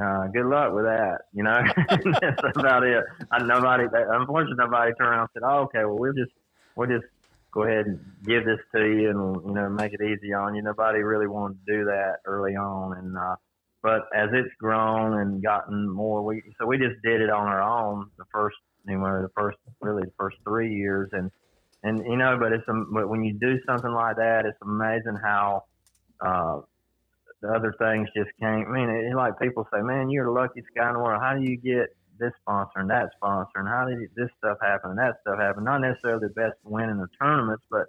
Uh, good luck with that." You know, that's about it. I, nobody, unfortunately, nobody turned around and said, "Oh, okay, well, we'll just we'll just go ahead and give this to you and you know make it easy on you." Nobody really wanted to do that early on, and uh, but as it's grown and gotten more, we so we just did it on our own the first, you know, the first really the first three years, and and you know, but it's but when you do something like that, it's amazing how uh, the other things just came. I mean, it, like people say, "Man, you're the luckiest guy in the world. How do you get this sponsor and that sponsor, and how did this stuff happen and that stuff happen?" Not necessarily the best win in the tournaments, but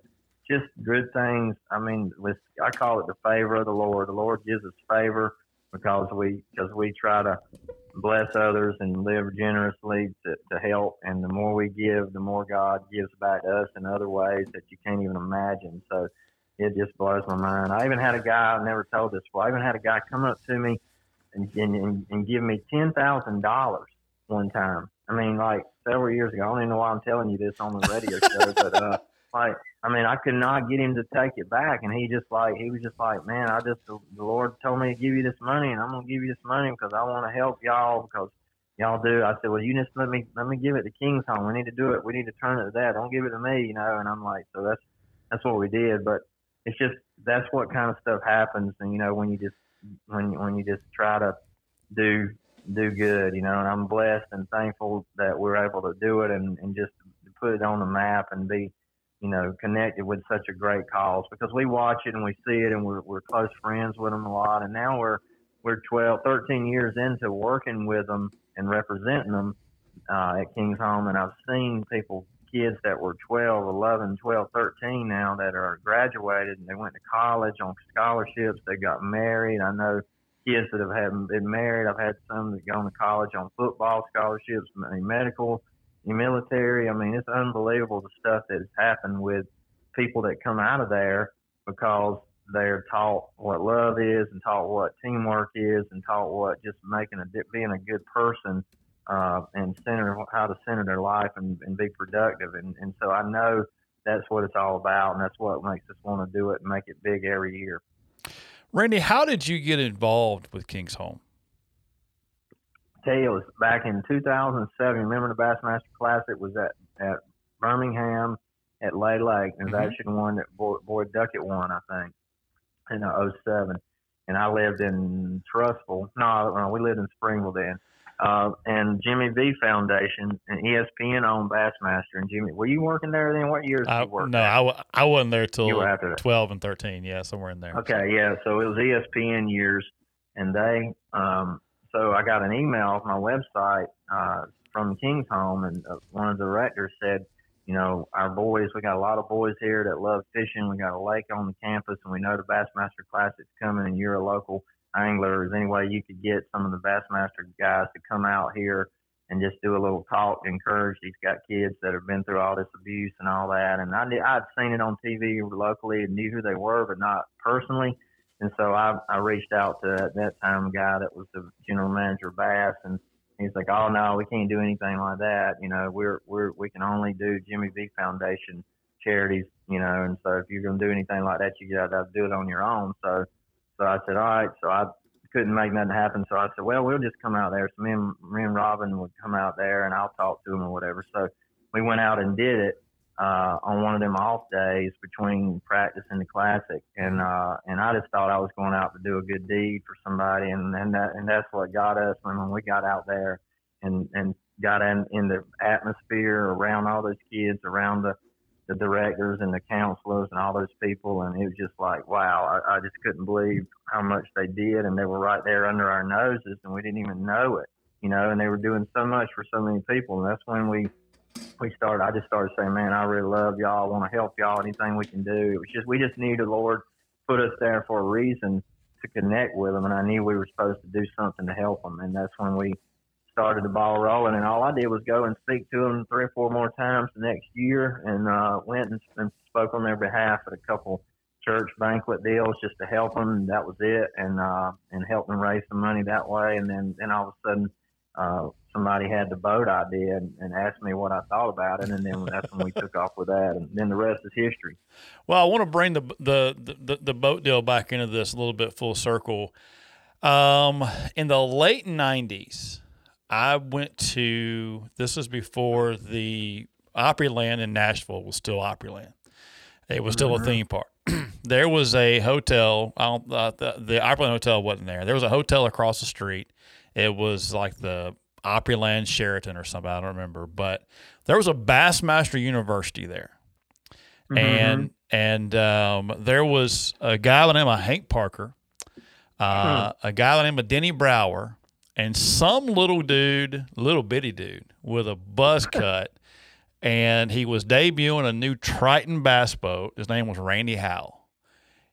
just good things. I mean, with I call it the favor of the Lord. The Lord gives us favor because we because we try to bless others and live generously to, to help. And the more we give, the more God gives back to us in other ways that you can't even imagine. So it just blows my mind. I even had a guy, I never told this before, I even had a guy come up to me and, and, and give me $10,000 one time. I mean, like several years ago. I don't even know why I'm telling you this on the radio show, but, uh, like, I mean, I could not get him to take it back, and he just like he was just like, man, I just the, Lord told me to give you this money, and I'm gonna give you this money because I want to help y'all because y'all do. I said, well, you just let me let me give it to King's Home. We need to do it. We need to turn it to that. Don't give it to me, you know. And I'm like, so that's that's what we did. But it's just that's what kind of stuff happens, and you know, when you just when when you just try to do do good, you know. And I'm blessed and thankful that we're able to do it and and just put it on the map and be you know, connected with such a great cause because we watch it and we see it and we're, we're close friends with them a lot. And now we're, we're 12, 13 years into working with them and representing them uh, at King's Home. And I've seen people, kids that were 12, 11, 12, 13 now that are graduated and they went to college on scholarships. They got married. I know kids that have had, been married. I've had some that gone to college on football scholarships, medical the military. I mean, it's unbelievable the stuff that has happened with people that come out of there because they're taught what love is and taught what teamwork is and taught what just making a being a good person uh, and center how to center their life and, and be productive. And, and so I know that's what it's all about, and that's what makes us want to do it and make it big every year. Randy, how did you get involved with King's Home? Tell you, it was back in 2007. Remember the Bassmaster Classic was at at Birmingham at Lay Lake. It was mm-hmm. actually the one that Boyd, Boyd Duckett won, I think, in uh, 07. And I lived in Trussville. No, no, we lived in Springville then. Uh, and Jimmy V Foundation and ESPN owned Bassmaster. And Jimmy, were you working there then? What years I, did you work? No? I, w- I wasn't there till after 12 and 13. Yeah, somewhere in there. Okay, yeah. So it was ESPN years. And they, um, so I got an email off my website uh, from King's Home, and uh, one of the directors said, you know, our boys, we got a lot of boys here that love fishing. We got a lake on the campus, and we know the Bassmaster Classic's coming, and you're a local angler. Is any way you could get some of the Bassmaster guys to come out here and just do a little talk, encourage these got kids that have been through all this abuse and all that. And I did, I'd seen it on TV locally and knew who they were, but not personally. And so I, I reached out to at that time a guy that was the general manager of Bass, and he's like, "Oh no, we can't do anything like that. You know, we're we're we can only do Jimmy V Foundation charities. You know, and so if you're going to do anything like that, you got to do it on your own." So, so I said, "All right." So I couldn't make nothing happen. So I said, "Well, we'll just come out there." So me and me and Robin would come out there, and I'll talk to him or whatever. So we went out and did it uh, on one of them off days between practice and the classic, and uh, and I just thought I was going out to do a good deed for somebody, and and that and that's what got us when we got out there and and got in in the atmosphere around all those kids, around the the directors and the counselors and all those people, and it was just like wow, I, I just couldn't believe how much they did, and they were right there under our noses, and we didn't even know it, you know, and they were doing so much for so many people, and that's when we we started, I just started saying, man, I really love y'all. I want to help y'all. Anything we can do. It was just, we just needed the Lord put us there for a reason to connect with them. And I knew we were supposed to do something to help them. And that's when we started the ball rolling. And all I did was go and speak to them three or four more times the next year and uh, went and, and spoke on their behalf at a couple church banquet deals just to help them. And that was it. And, uh, and help them raise some money that way. And then, then all of a sudden, uh, somebody had the boat idea and, and asked me what I thought about it, and then that's when we took off with that, and then the rest is history. Well, I want to bring the the the, the boat deal back into this a little bit full circle. Um, in the late '90s, I went to this was before the Opryland in Nashville was still Opryland. It was still mm-hmm. a theme park. there was a hotel. I don't, uh, the the Opryland Hotel wasn't there. There was a hotel across the street. It was like the Opryland Sheraton or something. I don't remember, but there was a Bassmaster University there, mm-hmm. and and um, there was a guy by the name of Hank Parker, uh, hmm. a guy by the name of Denny Brauer, and some little dude, little bitty dude with a buzz cut, and he was debuting a new Triton bass boat. His name was Randy Howell.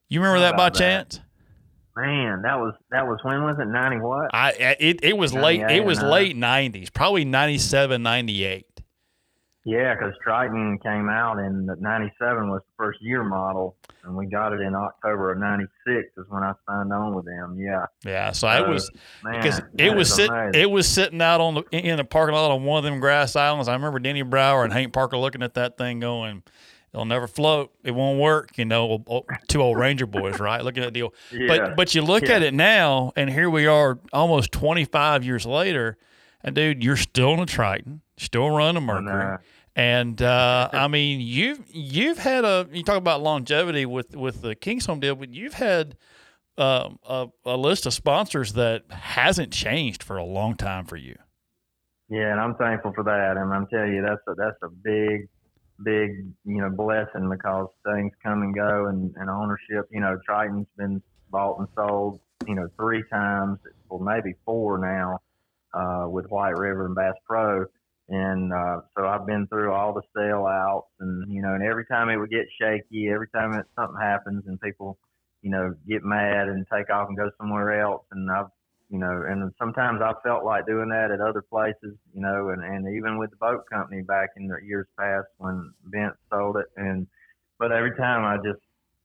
You remember that by that? chance? Man, that was that was when was it? Ninety what? I it it was late. It was late nineties, probably 97, 98. Yeah, because Triton came out in '97 was the first year model, and we got it in October of '96 is when I signed on with them. Yeah. Yeah. So I was because it was sitting it was sitting out on the in the parking lot on one of them grass islands. I remember Denny Brauer and Hank Parker looking at that thing going it'll never float. It won't work. You know, two old Ranger boys, right? Look at that deal. Yeah. But but you look yeah. at it now, and here we are, almost 25 years later, and dude, you're still in a Triton, still running a Mercury. And uh, I mean, you've you've had a you talk about longevity with with the King's Home deal, but you've had um, a, a list of sponsors that hasn't changed for a long time for you. Yeah, and I'm thankful for that. And I'm telling you, that's a that's a big, big you know blessing because things come and go, and, and ownership. You know, Triton's been bought and sold, you know, three times, well maybe four now, uh, with White River and Bass Pro. And uh, so I've been through all the sellouts, and you know, and every time it would get shaky, every time it, something happens, and people, you know, get mad and take off and go somewhere else, and I've you know, and sometimes I felt like doing that at other places, you know, and, and even with the boat company back in the years past when Vince sold it. And, but every time I just,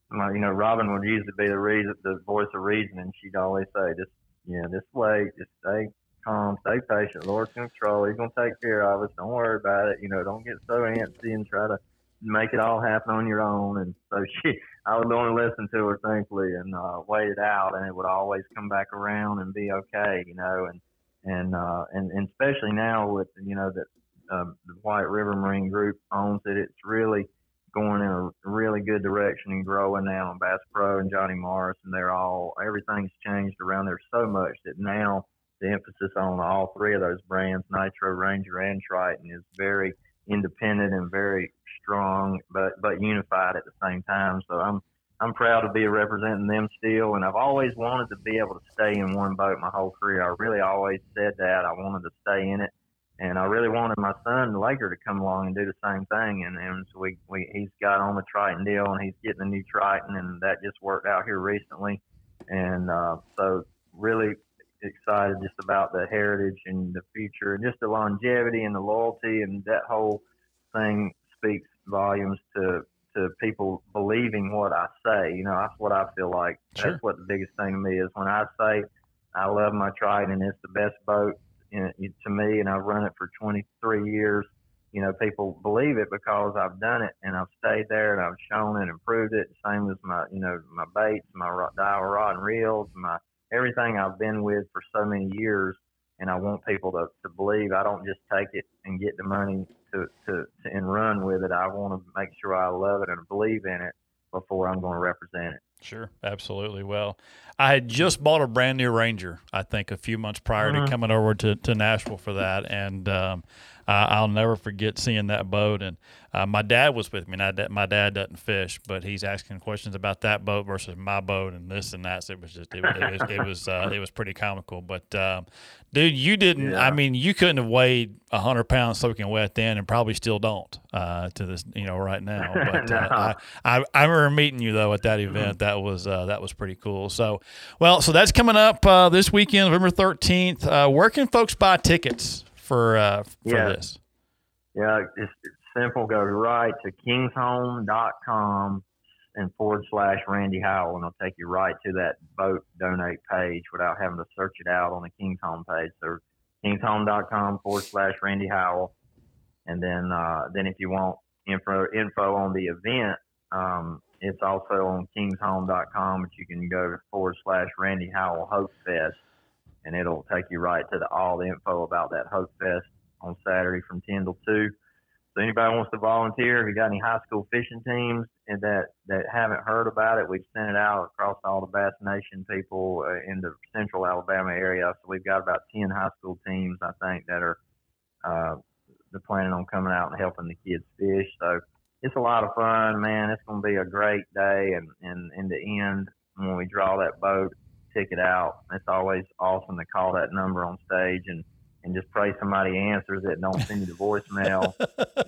my, you know, Robin would usually be the reason, the voice of reason, and she'd always say, just, yeah, just wait, just stay calm, stay patient. Lord's in control. He's going to take care of us. Don't worry about it. You know, don't get so antsy and try to make it all happen on your own. And so she, I would only listen to her, thankfully, and uh, wait it out, and it would always come back around and be okay, you know. And and uh, and, and especially now with you know that uh, the White River Marine Group owns it, it's really going in a really good direction and growing now. And Bass Pro and Johnny Morris, and they're all everything's changed around there so much that now the emphasis on all three of those brands, Nitro, Ranger, and Triton, is very independent and very strong, but but unified at the same time. So I'm I'm proud to be representing them still, and I've always wanted to be able to stay in one boat my whole career. I really always said that I wanted to stay in it, and I really wanted my son Laker to come along and do the same thing. And and so we, we he's got on the Triton deal, and he's getting a new Triton, and that just worked out here recently. And uh, so really excited just about the heritage and the future and just the longevity and the loyalty and that whole thing speaks volumes to to people believing what I say. You know, that's what I feel like. Sure. That's what the biggest thing to me is when I say I love my. And it's the best boat in, to me, and I've run it for 23 years. You know, people believe it because I've done it and I've stayed there and I've shown it and proved it. Same as my, you know, my baits, my Daiwa rod and reels, my everything I've been with for so many years, and I want people to, to believe I don't just take it and get the money to, to, to and run with it. I want to make sure I love it and believe in it before I'm going to represent it. Sure, absolutely. Well, I had just bought a brand new Ranger, I think, a few months prior Mhm. to coming over to, to Nashville for that. And um, I, I'll never forget seeing that boat. And uh, my dad was with me. And I, my dad doesn't fish, but he's asking questions about that boat versus my boat and this and that. So it was just, it, was- it was, it was, uh, it was pretty comical. But, um, dude, you didn't, Yeah. I mean, you couldn't have weighed 100 pounds soaking wet then and probably still don't uh, to this, you know, right now. But No. uh, I, I, I remember meeting you, though, at that event. That was, uh, that was pretty cool. So, well, so that's coming up uh, this weekend, November 13th. Uh, where can folks buy tickets for, uh, for Yeah. this? Yeah, it's, it's simple. Go right to kingshome.com and forward slash Randy Howell, and it'll take you right to that boat donate page without having to search it out on the King's Home page. So kingshome.com forward slash Randy Howell. And then, uh, then if you want info, info on the event, um, it's also on kingshome.com, but you can go forward slash Randy Howell Hope Fest, and it'll take you right to the, all the info about that Hope Fest on Saturday from 10 till 2. So anybody wants to volunteer, if you got any high school fishing teams and that, that haven't heard about it, we've sent it out across all the Bass Nation people uh, in the central Alabama area. So we've got about 10 high school teams, I think, that are uh, they're planning on coming out and helping the kids fish. So it's a lot of fun, man. It's going to be a great day. And, and in the end, when we draw that boat ticket out, it's always awesome to call that number on stage and, and just pray somebody answers it. Don't send you the voicemail.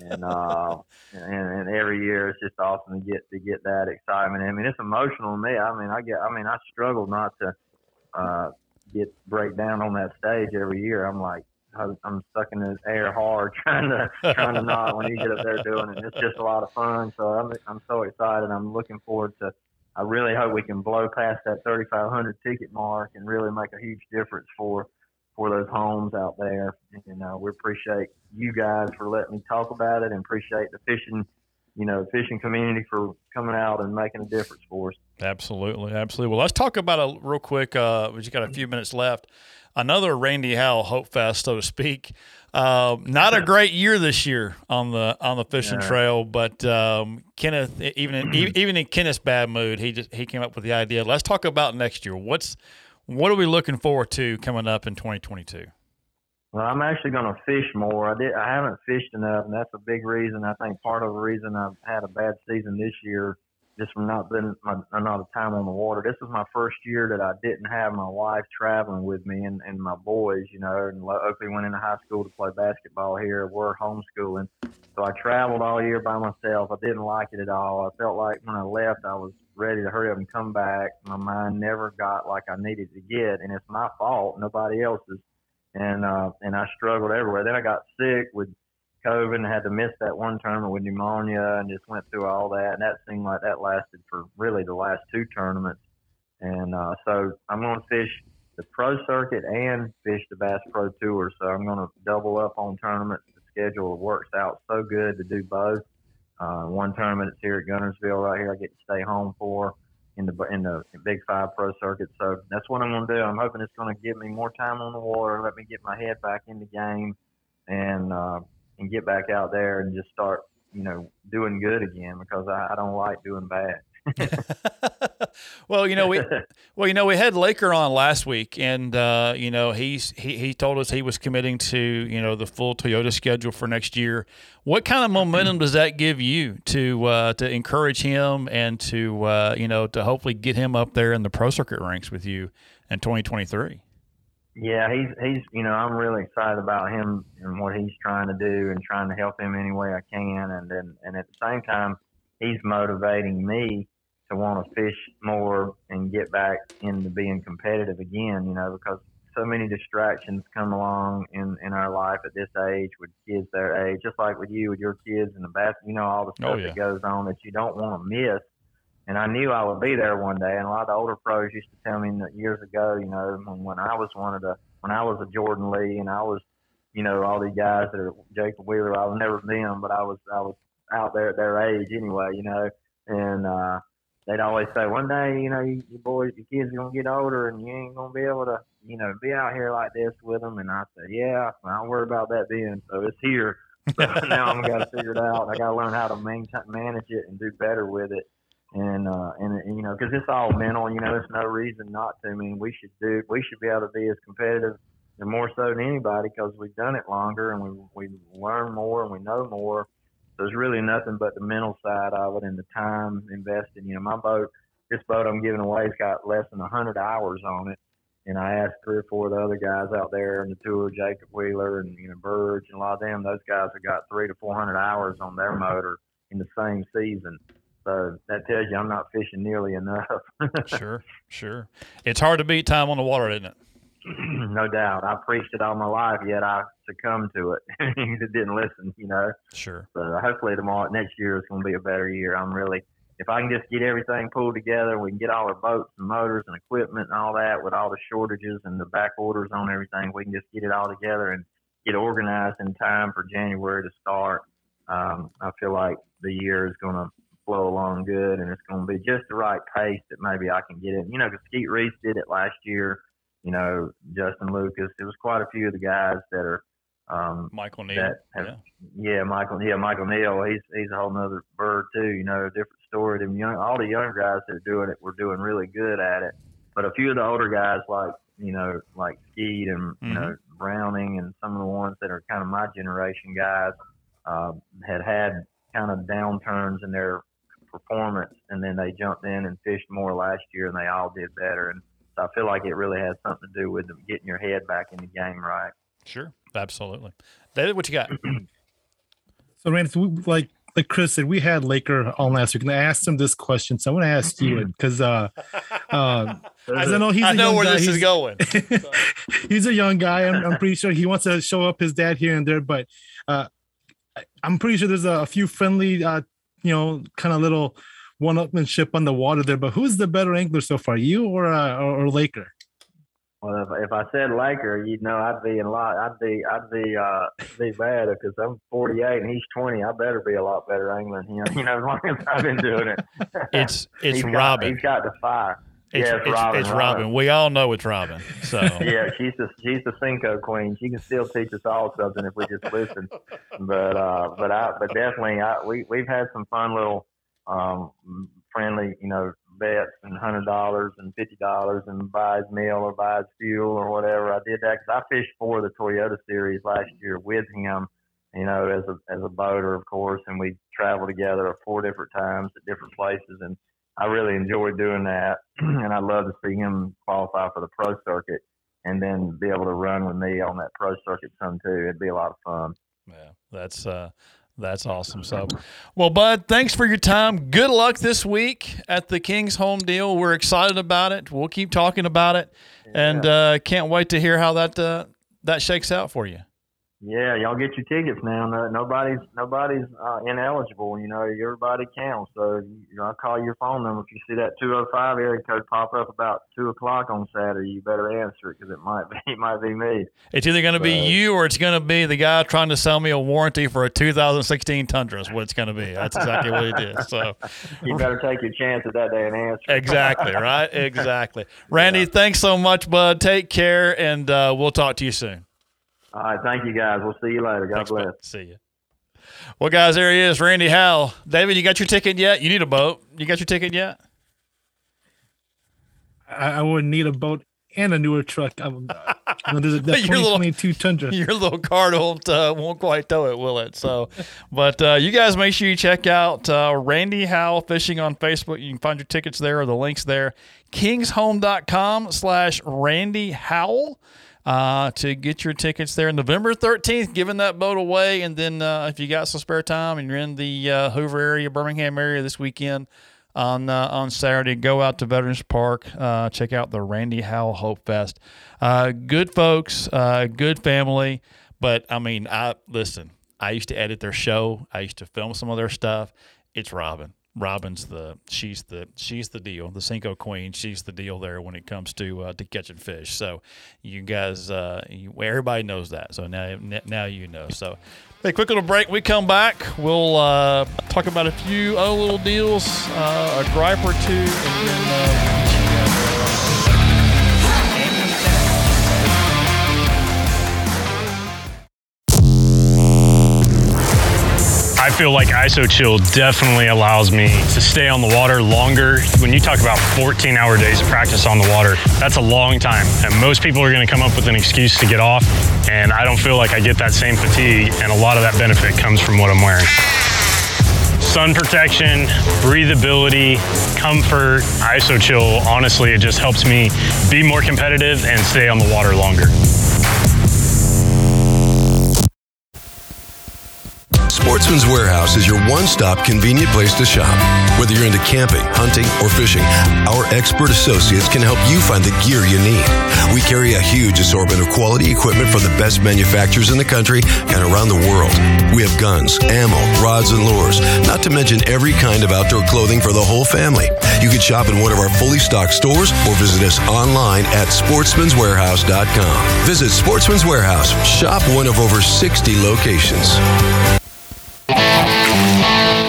and, uh, and, and every year it's just awesome to get, to get that excitement. I mean, it's emotional to me. I mean, I get, I mean, I struggle not to, uh, get break down on that stage every year. I'm like, I'm sucking the air hard, trying to trying to nod when you get up there doing it. It's just a lot of fun. So I'm I'm so excited. I'm looking forward to. I really hope we can blow past that 3,500 ticket mark and really make a huge difference for for those homes out there. And uh, we appreciate you guys for letting me talk about it, and appreciate the fishing, you know, fishing community for coming out and making a difference for us. Absolutely, absolutely. Well, let's talk about a real quick. Uh, we just got a few minutes left. Another Randy Howell Hope Fest, so to speak. Uh, not a great year this year on the on the fishing Yeah. trail, but um, Kenneth, even in, even in Kenneth's bad mood, he just he came up with the idea. Let's talk about next year. What's what are we looking forward to coming up in 2022? Well, I'm actually going to fish more. I did. I haven't fished enough, and that's a big reason. I think part of the reason I've had a bad season this year, just from not being my, a time on the water. This is my first year that I didn't have my wife traveling with me and, and my boys. You know, and Oakley went into high school to play basketball here. We're homeschooling, so I traveled all year by myself. I didn't like it at all. I felt like when I left, I was ready to hurry up and come back. My mind never got like I needed to get, and it's my fault, nobody else's and uh, and I struggled everywhere. Then I got sick with COVID and had to miss that one tournament with pneumonia, and just went through all that. And that seemed like that lasted for really the last two tournaments. And uh, so I'm going to fish the pro circuit and fish the Bass Pro Tour. So I'm going to double up on tournaments. The schedule works out so good to do both. Uh, one tournament is here at Guntersville right here. I get to stay home for in the in the Big Five Pro Circuit. So that's what I'm going to do. I'm hoping it's going to give me more time on the water, let me get my head back in the game, and uh, and get back out there and just start you know doing good again because I, I don't like doing bad. well, you know we well you know we had Laker on last week, and uh, you know he's he he told us he was committing to you know the full Toyota schedule for next year. What kind of momentum does that give you to uh, to encourage him and to uh, you know to hopefully get him up there in the pro circuit ranks with you in 2023? Yeah, he's he's you know I'm really excited about him and what he's trying to do and trying to help him any way I can, and then and at the same time he's motivating me to want to fish more and get back into being competitive again. You know because so many distractions come along in in our life at this age with kids their age, just like with you with your kids and the bass. You know all the Oh, stuff yeah. that goes on that you don't want to miss. And I knew I would be there one day. And a lot of the older pros used to tell me that years ago, you know, when, when I was one of the, when I was a Jordan Lee and I was, you know, all these guys that are Jacob Wheeler, I was never them, but I was, I was out there at their age anyway, you know, and, uh, they'd always say one day, you know, you, your boys, your kids are going to get older and you ain't going to be able to, you know, be out here like this with them. And I said, yeah, I don't worry about that then. So it's here. So now I'm got to figure it out. I got to learn how to manage it and do better with it and uh, and, and you know, because it's all mental. You know, there's no reason not to. I mean, we should do. We should be able to be as competitive, and more so than anybody, because we've done it longer and we we learn more and we know more. There's really nothing but the mental side of it and the time invested. You know, my boat, this boat I'm giving away, has got less than 100 hours on it. And I asked three or four of the other guys out there in the tour, Jacob Wheeler and you know Burge and a lot of them. Those guys have got three to 400 hours on their motor in the same season. So that tells you I'm not fishing nearly enough. sure, sure. It's hard to beat time on the water, isn't it? no doubt. I preached it all my life, yet I succumbed to it. it didn't listen, you know. Sure. Uh, hopefully tomorrow, next year is going to be a better year. I'm really, if I can just get everything pulled together, we can get all our boats and motors and equipment and all that with all the shortages and the back orders on everything. We can just get it all together and get organized in time for January to start. Um, I feel like the year is going to flow along good and it's going to be just the right pace that maybe I can get it. You know, because Skeet Reese did it last year. You know, Justin Lucas. It was quite a few of the guys that are um, Michael Neal. have, yeah. yeah, Michael. Yeah, Michael Neal. He's he's a whole nother bird too. You know, different story. Them young, all the younger guys that are doing it, were doing really good at it. But a few of the older guys, like you know, like Skeet and you know Browning, and some of the ones that are kind of my generation guys, uh, had had kind of downturns in their performance, and then they jumped in and fished more last year, and they all did better. And so I feel like it really has something to do with them getting your head back in the game right. Sure, absolutely. David, what you got? So, Randy, we, like like Chris said, we had Laker on last week, and I asked him this question. So I'm going to ask you it because uh, uh, as I know he's I a know where guy, this is he's- going. he's a young guy. I'm, I'm pretty sure he wants to show up his dad here and there, but uh, I- I'm pretty sure there's a, a few friendly, uh, you know, kind of little one-upmanship on the water there. But who's the better angler so far, you or uh, or, or Laker? Well, if, if I said Laker, you'd know I'd be in a lot. I'd be I'd be uh be bad because I'm 48 and he's 20. I better be a lot better angling him. You know, as long as I've been doing it. It's it's He's got- Robin. he's got the fire. It's, yeah, it's, it's Robin. Robin. We all know it's Robin. So yeah, she's the she's the Senko queen. She can still teach us all something if we just listen. But uh, but I but definitely I, we we've had some fun little um, friendly you know bets and hundred dollars and fifty dollars and buys meal or buys fuel or whatever. I did that because I fished for the Toyota Series last year with him. You know, as a as a boater, of course, and we traveled together four different times at different places, and I really enjoyed doing that, and I'd love to see him qualify for the pro circuit and then be able to run with me on that pro circuit some too. It'd be a lot of fun. Yeah, that's uh, that's awesome. So, well, Bud, thanks for your time. Good luck this week at the Kings home deal. We're excited about it. We'll keep talking about it, and uh, can't wait to hear how that uh, that shakes out for you. Yeah, y'all get your tickets now. No, nobody's nobody's uh, ineligible. You know, everybody counts. So you know, I call your phone number if you see that 205 area code pop up about two o'clock on Saturday. You better answer it because it might be it might be me. It's either going to be you or it's going to be the guy trying to sell me a warranty for a 2016 Tundra. Is what it's going to be. That's exactly what it is. So, You better take your chances that day and answer. exactly right. Exactly. Randy, thanks so much, Bud. Take care, and uh, we'll talk to you soon. All right, thank you guys. We'll see you later. God Thanks, bless. bud. See you. Well, guys, there he is, Randy Howell. David, you got your ticket yet? You need a boat. You got your ticket yet? I, I would need a boat and a newer truck. I'm, you know, there's a, that Your little- Tundra. Your little card won't uh, won't quite tow it, will it? So, but uh, you guys make sure you check out uh, Randy Howell Fishing on Facebook. You can find your tickets there or the links there. Kingshome.com slash Randy Howell. Uh, to get your tickets there November 13th, giving that boat away. And then uh, if you got some spare time and you're in the uh, Hoover area, Birmingham area this weekend, on uh, on Saturday. Go out to Veterans Park. Uh, check out the Randy Howell Hope Fest. Uh, good folks, good family. But I mean, I listen. I used to edit their show. I used to film some of their stuff. It's Robin. Robin's the she's the she's the deal. The Senko Queen. She's the deal there when it comes to uh, to catching fish. So you guys, uh, you, everybody knows that. So now now you know. So Hey, quick little break. We come back. We'll uh, talk about a few other little deals, uh, a gripe or two, and then. Feel like ISO Chill definitely allows me to stay on the water longer. When you talk about 14 hour days of practice on the water, that's a long time. And most people are going to come up with an excuse to get off. And I don't feel like I get that same fatigue. And a lot of that benefit comes from what I'm wearing. Sun protection, breathability, comfort, ISO Chill, honestly, it just helps me be more competitive and stay on the water longer. Sportsman's Warehouse is your one stop convenient place to shop. Whether you're into camping, hunting, or fishing, our expert associates can help you find the gear you need. We carry a huge assortment of quality equipment from the best manufacturers in the country and around the world. We have guns, ammo, rods, and lures, not to mention every kind of outdoor clothing for the whole family. You can shop in one of our fully stocked stores or visit us online at sportsmanswarehouse.com. Visit Sportsman's Warehouse. Shop one of over 60 locations.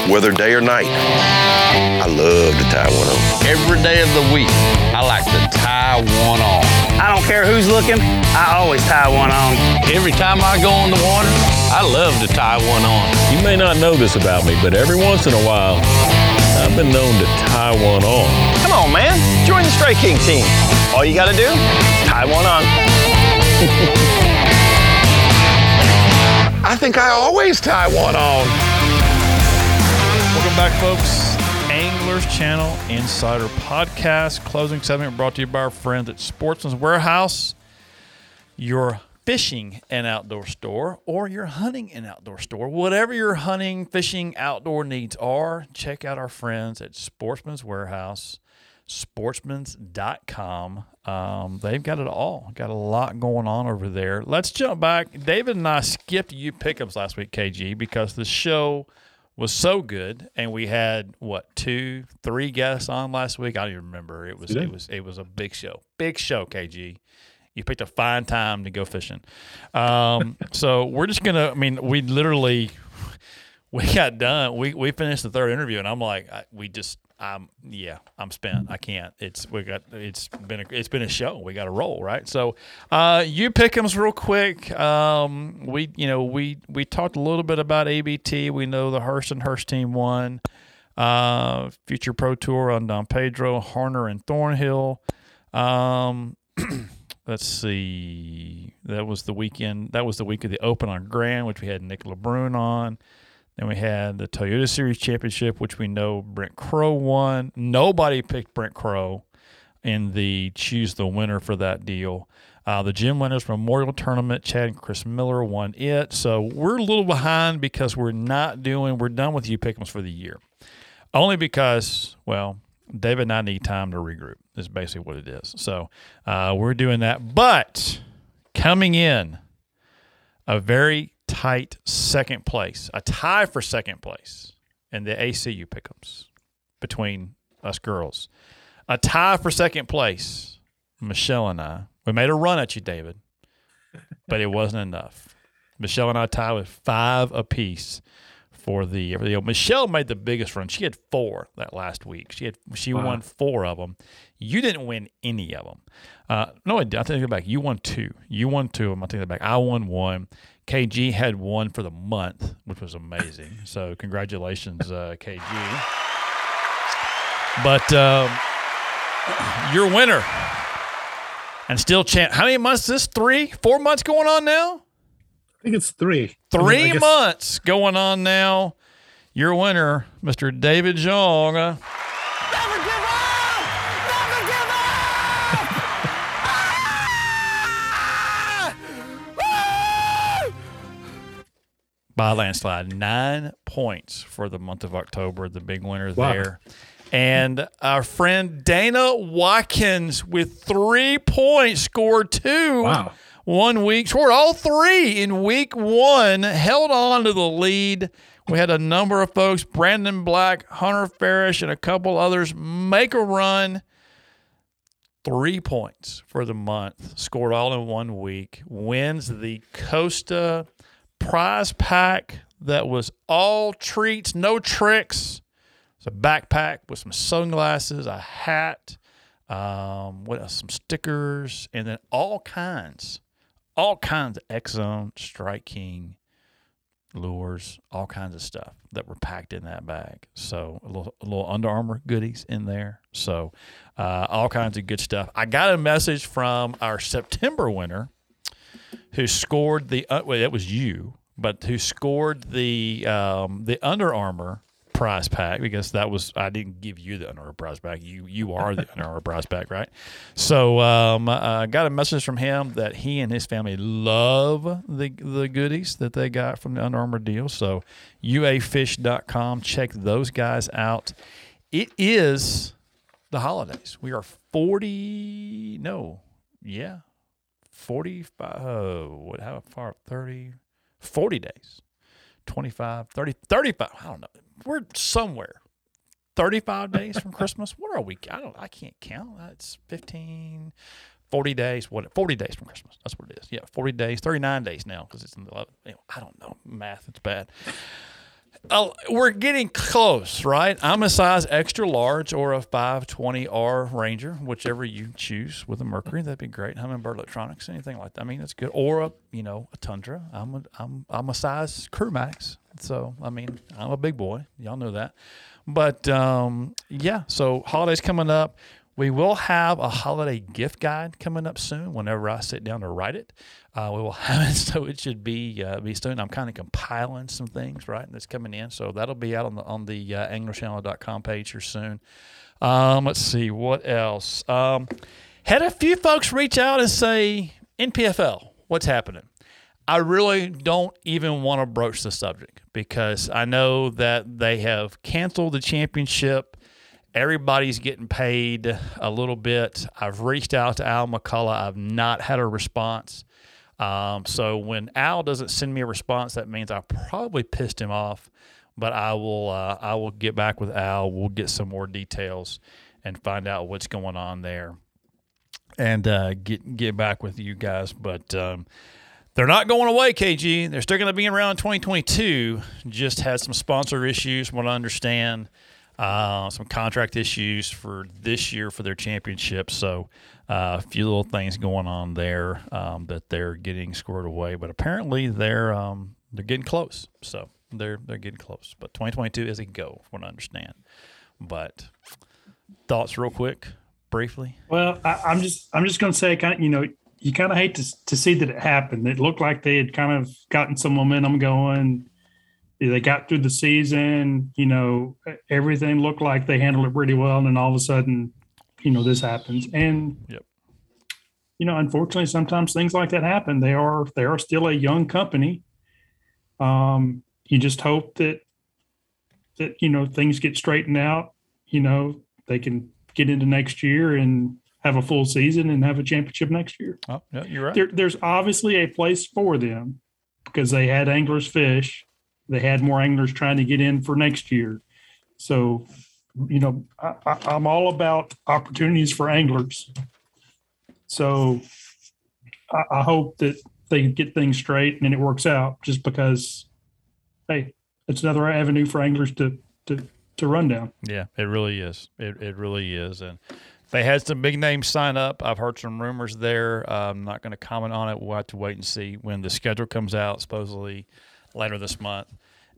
Whether day or night. I love to tie one on. Every day of the week, I like to tie one on. I don't care who's looking, I always tie one on. Every time I go on the water, I love to tie one on. You may not know this about me, but every once in a while, I've been known to tie one on. Come on, man, join the Strike King team. All you gotta do, tie one on. I think I always tie one on. Back, folks. Anglers Channel Insider Podcast. Closing segment brought to you by our friends at Sportsman's Warehouse, your fishing and outdoor store, or your hunting and outdoor store. Whatever your hunting, fishing, outdoor needs are, check out our friends at Sportsman's Warehouse, sportsmans.com. Um, they've got it all. Got a lot going on over there. Let's jump back. David and I skipped you pickups last week, KG, because the show was so good, and we had what two, three guests on last week. I don't even remember. It was it was it was a big show, big show, KG, You picked a fine time to go fishing. Um, so we're just gonna. I mean, we literally we got done. We we finished the third interview, and I'm like, I, we just. I'm yeah, I'm spent. I can't. It's we got. It's been a, it's been a show. We got to roll right. So, uh, you pick 'ems real quick. Um, we you know we we talked a little bit about ABT. We know the Hurst and Hurst team won. Uh, Future Pro Tour on Don Pedro, Harner and Thornhill. Um, let's see. That was the weekend. That was the week of the Open on Grand, which we had Nick LeBrun on. Then we had the Toyota Series Championship, which we know Brent Crow won. Nobody picked Brent Crow in the choose the winner for that deal. Uh, the Jim Winners Memorial Tournament, Chad and Chris Miller won it. So we're a little behind because we're not doing, we're done with you pick'ems for the year. Only because, well, David and I need time to regroup, is basically what it is. So uh, we're doing that. But coming in, a very tight second place, a tie for second place in the ACI pick'ems between us girls. A tie for second place, Michelle and I. We made a run at you, David, but it wasn't enough. Michelle and I tied with five apiece for the for the Michelle made the biggest run. She had four that last week. She had she Wow. won four of them. You didn't win any of them. Uh, no, I. I take it back. You won two. You won two of them. I take it back. I won one. KG had one for the month, which was amazing. So congratulations, uh, KG. But um, your winner and still champ. How many months? Is this three, four months going on now? I think it's three. Three I guess- months going on now. Your winner, Mr. David Xiong. By a landslide. Nine points for the month of October, the big winner Wow. there. And our friend Dana Watkins with three points scored two. Wow. One week, scored all three in week one, held on to the lead. We had a number of folks, Brandon Black, Hunter Farish, and a couple others make a run. Three points for the month, scored all in one week, wins the Costa prize pack that was all treats, no tricks. It's a backpack with some sunglasses, a hat, um, what else? Some stickers, and then all kinds, all kinds of Zone, Strike King, lures, all kinds of stuff that were packed in that bag. So a little, a little Under Armour goodies in there. So uh, all kinds of good stuff. I got a message from our September winner who scored the uh, well, that was you, but who scored the um, the Under Armour prize pack because that was I didn't give you the Under Armour prize pack. You you are the Under Armour prize pack, right? So um, I got a message from him that he and his family love the the goodies that they got from the Under Armour deal. So uafish.com, check those guys out. It is the holidays. We are 40 no. Yeah. 45 oh, what how far 30 40 days. 25 30 35 i don't know. We're somewhere. 35 days from christmas? What are we i don't i can't count. That's 15 40 days what 40 days from christmas. That's what it is. Yeah 40 days 39 days now because it's in the 11 anyway, i don't know. Math it's bad Oh, we're getting close, right? I'm a size extra large or a 520R Ranger, whichever you choose with a Mercury. That'd be great. Humminbird Electronics, anything like that. I mean, that's good. Or a, you know, a Tundra. I'm a, I'm, I'm a size Crew Max. So, I mean, I'm a big boy. Y'all know that. But um, yeah, so holidays coming up. We will have a holiday gift guide coming up soon. Whenever I sit down to write it, uh, we will have it. So it should be uh, be soon. I'm kind of compiling some things right that's coming in, so that'll be out on the on the uh, anglerschannel.com page here soon. Um, let's see what else. Um, had a few folks reach out and say NPFL, what's happening? I really don't even want to broach the subject because I know that they have canceled the championship. Everybody's getting paid a little bit. I've reached out to Al McCullough. I've not had a response. Um, so when Al doesn't send me a response, that means I probably pissed him off. But I will uh, I will get back with Al. We'll get some more details and find out what's going on there. and uh, get get back with you guys. But um, they're not going away, KG. They're still going to be around 2022. Just had some sponsor issues, from what I understand. Uh, some contract issues for this year for their championship. So uh, a few little things going on there um, that they're getting squared away. But apparently they're um, they're getting close. So they're they're getting close. But 2022 is a go, from what I understand. But thoughts, real quick, briefly. Well, I, I'm just I'm just going to say, kind of, you know, you kind of hate to to see that it happened. It looked like they had kind of gotten some momentum going. They got through the season. You know, everything looked like they handled it pretty well, and then all of a sudden, you know, this happens. And yep. you know, unfortunately, sometimes things like that happen. They are they are still a young company. Um, you just hope that that you know things get straightened out. You know, they can get into next year and have a full season and have a championship next year. Oh, yeah, you're right. There, there's obviously a place for them because they had anglers fish. They had more anglers trying to get in for next year. So, you know, I, I'm all about opportunities for anglers. So, I, I hope that they get things straight and it works out. Just because, hey, it's another avenue for anglers to to to run down. Yeah, it really is. It it really is, and they had some big names sign up. I've heard some rumors there. Uh, I'm not going to comment on it. We'll have to wait and see when the schedule comes out, supposedly later this month,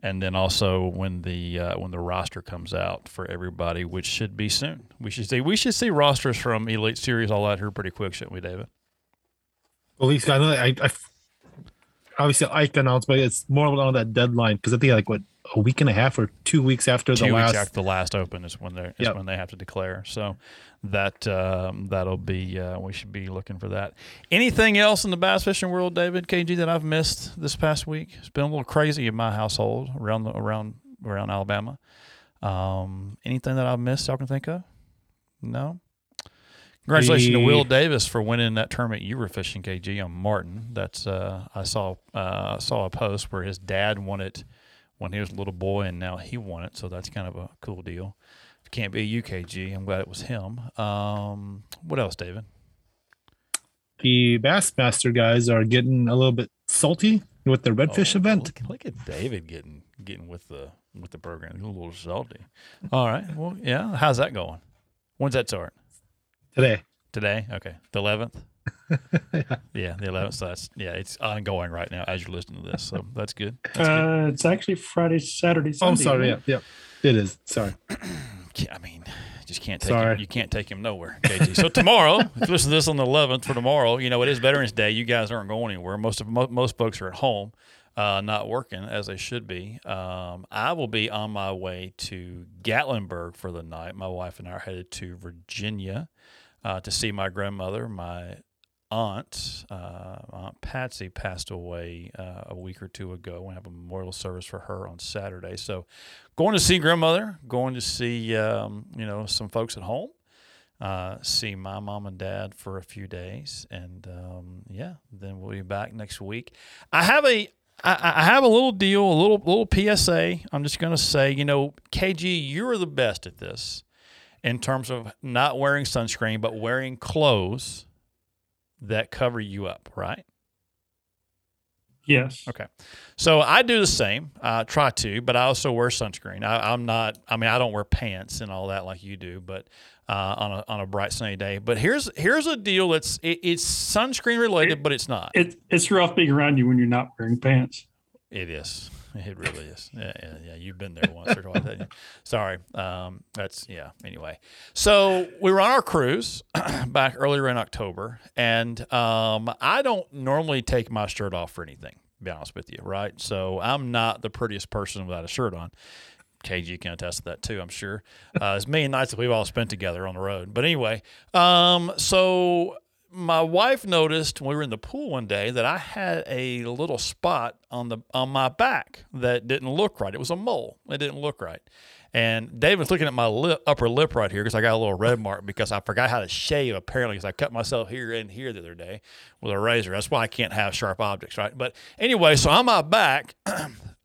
and then also when the uh, when the roster comes out for everybody, which should be soon. We should see we should see rosters from Elite Series all out here pretty quick, shouldn't we, David? At least I know I, I obviously Ike announced, but it's more on that deadline because I think like what a week and a half or two weeks after two the last after the last open is when they Yep. when they have to declare. So that um, that'll be uh, we should be looking for that. Anything else in the bass fishing world, David KG, that I've missed this past week? It's been a little crazy in my household around the, around around Alabama. Um, anything that I've missed, y'all can think of? No. Congratulations to Will Davis for winning that tournament you were fishing, KG, on Martin. That's uh, I saw uh, saw a post where his dad won it when he was a little boy, and now he won it. So that's kind of a cool deal. If it can't be a UKG, I'm glad it was him. Um, what else, David? the Bassmaster guys are getting a little bit salty with the redfish Oh, event. Look, look at David getting getting with the with the program. He's a little salty. All right. Well, yeah. How's that going? When's that start? Today. Today? Okay. The 11th? yeah, the 11th. So that's, yeah, it's ongoing right now as you're listening to this. So that's good. That's good. Uh, it's actually Friday, Saturday, Oh, I'm Sunday. sorry. Yeah, yeah, it is. Sorry. I mean, just can't take Sorry. him, you can't take him nowhere, KG. So tomorrow, if you listen to this on the 11th for tomorrow, you know it is Veterans Day. You guys aren't going anywhere. Most of mo- most folks are at home, uh, not working as they should be. Um, I will be on my way to Gatlinburg for the night. My wife and I are headed to Virginia uh, to see my grandmother. My aunt, uh, Aunt Patsy, passed away uh, a week or two ago. We have a memorial service for her on Saturday. So, going to see grandmother, going to see um, you know some folks at home, uh, see my mom and dad for a few days, and um, yeah, then we'll be back next week. I have a I, have a little deal, a little little PSA. I'm just going to say, you know, KG, you're the best at this in terms of not wearing sunscreen, but wearing clothes that cover you up, right? Yes. Okay. So I do the same. I try to, but I also wear sunscreen. I, I'm not. I mean, I don't wear pants and all that like you do, but uh, on a on a bright sunny day. But here's here's a deal that's it, it's sunscreen related, but it's not. It, it's rough being around you when you're not wearing pants. It is. It really is. Yeah, yeah, yeah. You've been there once or twice. Sorry. Um, that's yeah. Anyway, so we were on our cruise back earlier in October, and um, I don't normally take my shirt off for anything. Be honest with you, right? So I'm not the prettiest person without a shirt on. KG can attest to that too, I'm sure. Uh, it's many nights that we've all spent together on the road. But anyway, um, so my wife noticed when we were in the pool one day that I had a little spot on the on my back that didn't look right. It was a mole. It didn't look right. And Dave was looking at my lip, upper lip right here because I got a little red mark because I forgot how to shave apparently because I cut myself here and here the other day with a razor. That's why I can't have sharp objects, right? But anyway, so on my back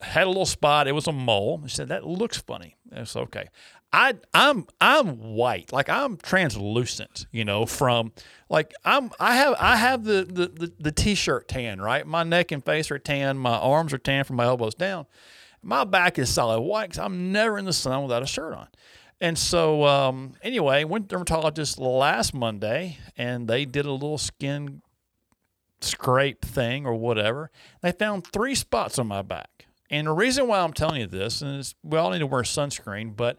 had a little spot. It was a mole. She said that looks funny. It's okay. I I'm I'm white, like I'm translucent, you know, from like I'm I have I have the the the, the t-shirt tan, right? My neck and face are tan, my arms are tan from my elbows down. My back is solid white because I'm never in the sun without a shirt on. And so um, anyway, went to dermatologist last Monday, and they did a little skin scrape thing or whatever. They found three spots on my back. And the reason why I'm telling you this is we all need to wear sunscreen, but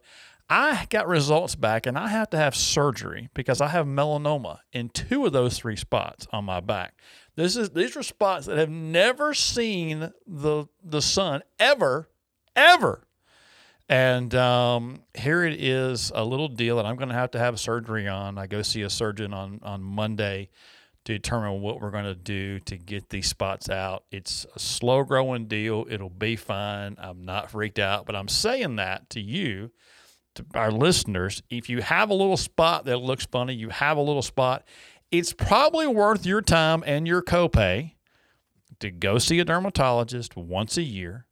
I got results back and I have to have surgery because I have melanoma in two of those three spots on my back. This is these are spots that have never seen the the sun ever, ever. And um, here it is, a little deal that I'm going to have to have surgery on. I go see a surgeon on on Monday to determine what we're going to do to get these spots out. It's a slow growing deal. It'll be fine. I'm not freaked out, but I'm saying that to you to our listeners, if you have a little spot that looks funny, you have a little spot, it's probably worth your time and your copay to go see a dermatologist once a year.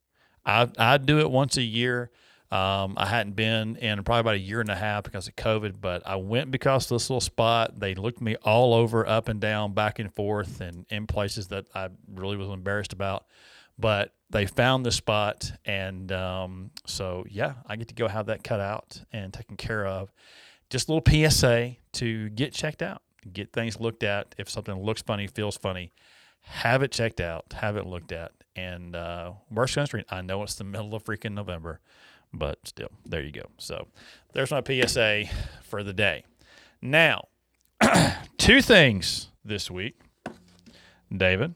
I I do it once a year. Um, I hadn't been in probably about a year and a half because of COVID, but I went because of this little spot. They looked me all over, up and down, back and forth, and in places that I really was embarrassed about. But they found the spot, and um, so yeah, I get to go have that cut out and taken care of. Just a little PSA to get checked out, get things looked at. If something looks funny, feels funny, have it checked out, have it looked at, and uh, wear sunscreen. I know it's the middle of freaking November, but still, there you go. So there's my PSA for the day. Now, two things this week, David.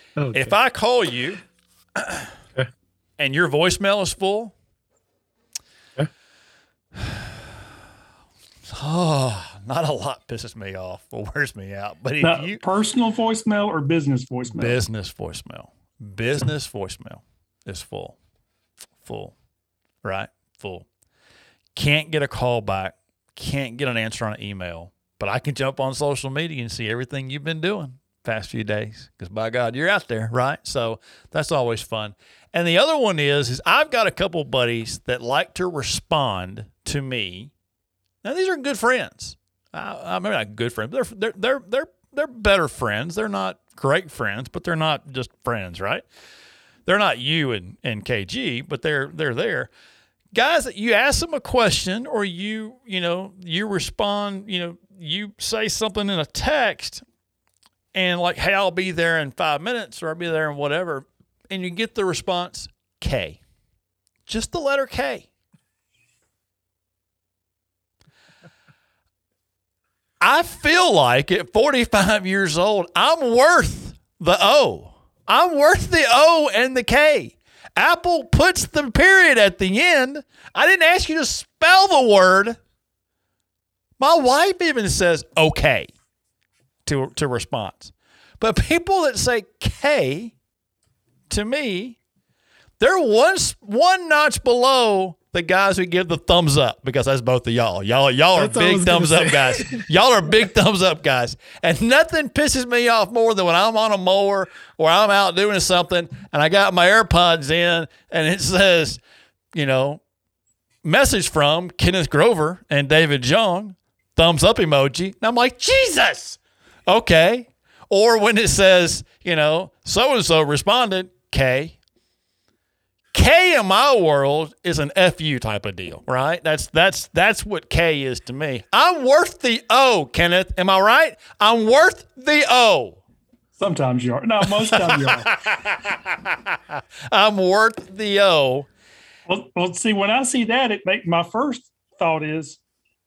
Okay. If I call you and your voicemail is full, oh, not a lot pisses me off or wears me out. But if Now, you personal voicemail or business voicemail? business voicemail, business voicemail is full, full, right? Full. Can't get a call back. Can't get an answer on an email. But I can jump on social media and see everything you've been doing past few days because by God, you're out there, right? So that's always fun. And the other one is, is I've got a couple buddies that like to respond to me. Now these are good friends. I, I mean, not good friends. They're they're they're they're they're better friends. They're not great friends, but they're not just friends, right? They're not you and, and KG, but they're they're there. Guys, that you ask them a question or you you know you respond, you know you say something in a text, and like, hey, I'll be there in five minutes or I'll be there in whatever, and you get the response K, just the letter K. I feel like at 45 years old, I'm worth the O. I'm worth the O and the K. Apple puts the period at the end. I didn't ask you to spell the word. My wife even says okay to, to response. But people that say K to me, they're one, one notch below the guys who give the thumbs up because that's both of y'all. Y'all, y'all are That's big thumbs up say. guys. y'all are big thumbs up guys. And nothing pisses me off more than when I'm on a mower or I'm out doing something and I got my AirPods in and it says, you know, message from Kenneth Grover and David Young, thumbs up emoji. And I'm like, Jesus. Okay. Or when it says, you know, so and so responded, K. K in my world is an FU type of deal, right? That's that's that's what K is to me. I'm worth the O, Kenneth. Am I right? I'm worth the O. Sometimes you are. No, most times you are. I'm worth the O. Well, well, see, when I see that, it make my first thought is,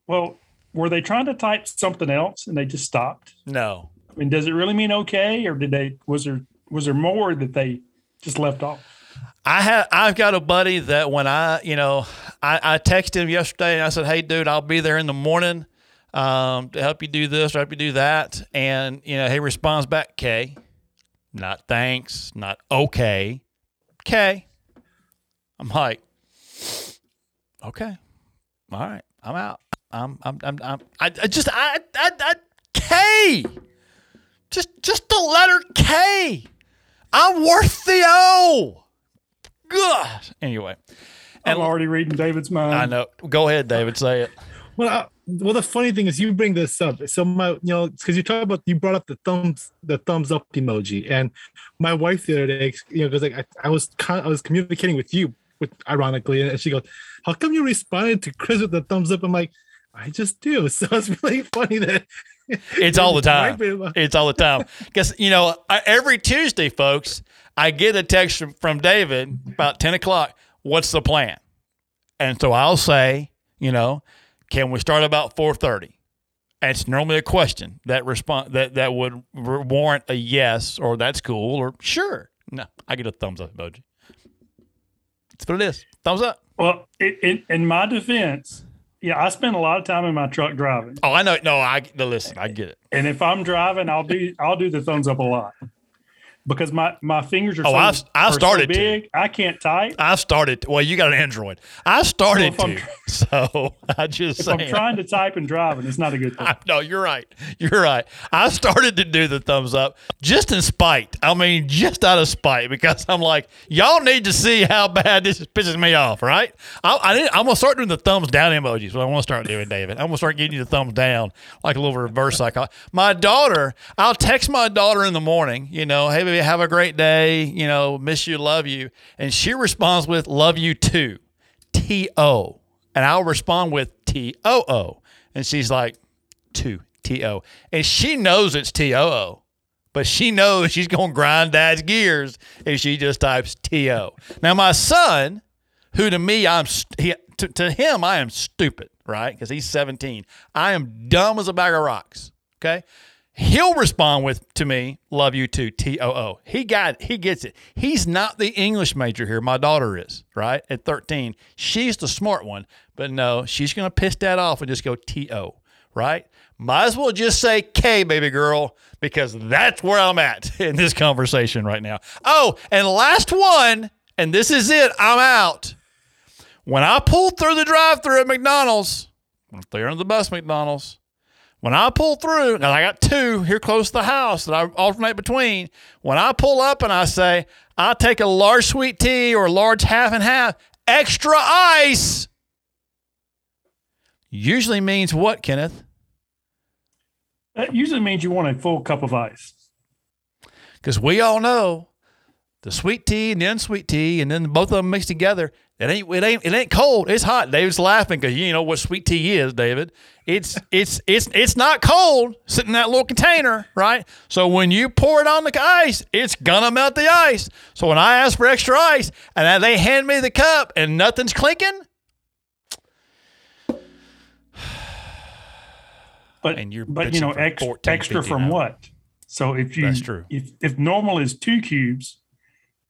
well, were they trying to type something else and they just stopped? No. I mean, does it really mean okay, or did they was there was there more that they just left off? I have I've got a buddy that when I you know I, I texted him yesterday and I said, Hey dude, I'll be there in the morning um, to help you do this or help you do that. And you know, he responds back, K. Not thanks, not okay. K. I'm like, okay. All right. I'm out. I'm I'm I'm, I'm I, I just I, I I K. Just just the letter K. I'm worth the O. God. Anyway, And I'm already reading David's mind. I know. Go ahead, David. Say it. Well, I, well, the funny thing is you bring this up. So my, you know, because you talk about you brought up the thumbs, the thumbs up emoji, and my wife the other day, you know, because like I, I was kind, I was communicating with you, with ironically, and she goes, "How come you responded to Chris with the thumbs up?" I'm like, I just do. So it's really funny that It's all the time. It's all the time. Because, you know, I, every Tuesday, folks, I get a text from, from David about 10 o'clock. What's the plan? And so I'll say, you know, can we start about 4.30? And it's normally a question that respond that, that would warrant a yes or that's cool or sure. No, I get a thumbs up emoji. That's what it is. Thumbs up. Well, in, in, in my defense, yeah, I spend a lot of time in my truck driving. Oh, I know. No, I no, listen. I get it. And if I'm driving, I'll do I'll do the thumbs up a lot because my my fingers are Oh, so, I've- I are so started to. big. I can't type. I started. Well, you got an Android. I started So if I'm to. So I just If saying. I'm trying to type and driving, it's not a good thing. no, you're right. You're right. I started to do the thumbs up just in spite. I mean, just out of spite because I'm like, y'all need to see how bad this pisses me off, right? I, I didn't, I'm gonna start doing the thumbs down emojis. What I want to start doing, David. I'm gonna start getting you the thumbs down, like a little reverse psycho. My daughter, I'll text my daughter in the morning. You know, hey baby, have a great day. You know, miss you, love you, and she responds with love you too. T O. And I'll respond with T O O. And she's like, two T O. And she knows it's T O O. But she knows she's going to grind dad's gears if she just types T O. Now, my son, who to me, I'm he, to, to him, I am stupid, right? Because he's 17. I am dumb as a bag of rocks. Okay. He'll respond with to me, love you too, T O O. He got. He gets it. He's not the English major here. My daughter is, right? At 13. She's the smart one. But no, she's gonna piss that off and just go T O, right? Might as well just say K, baby girl, because that's where I'm at in this conversation right now. Oh, and last one, and this is it. I'm out. When I pulled through the drive-through at McDonald's, they're in the bus McDonald's, when I pull through, and I got two here close to the house that I alternate between. When I pull up and I say, I'll take a large sweet tea or a large half and half, extra ice, usually means what, Kenneth? That usually means you want a full cup of ice. Because we all know the sweet tea and the unsweet tea, and then both of them mixed together. It ain't it ain't it ain't cold. It's hot. David's laughing because you know what sweet tea is, David. It's it's it's it's not cold sitting in that little container, right? So when you pour it on the ice, it's gonna melt the ice. So when I ask for extra ice and then they hand me the cup and nothing's clinking, But and you're but you know ex, extra from what? So if you That's true. if if normal is two cubes,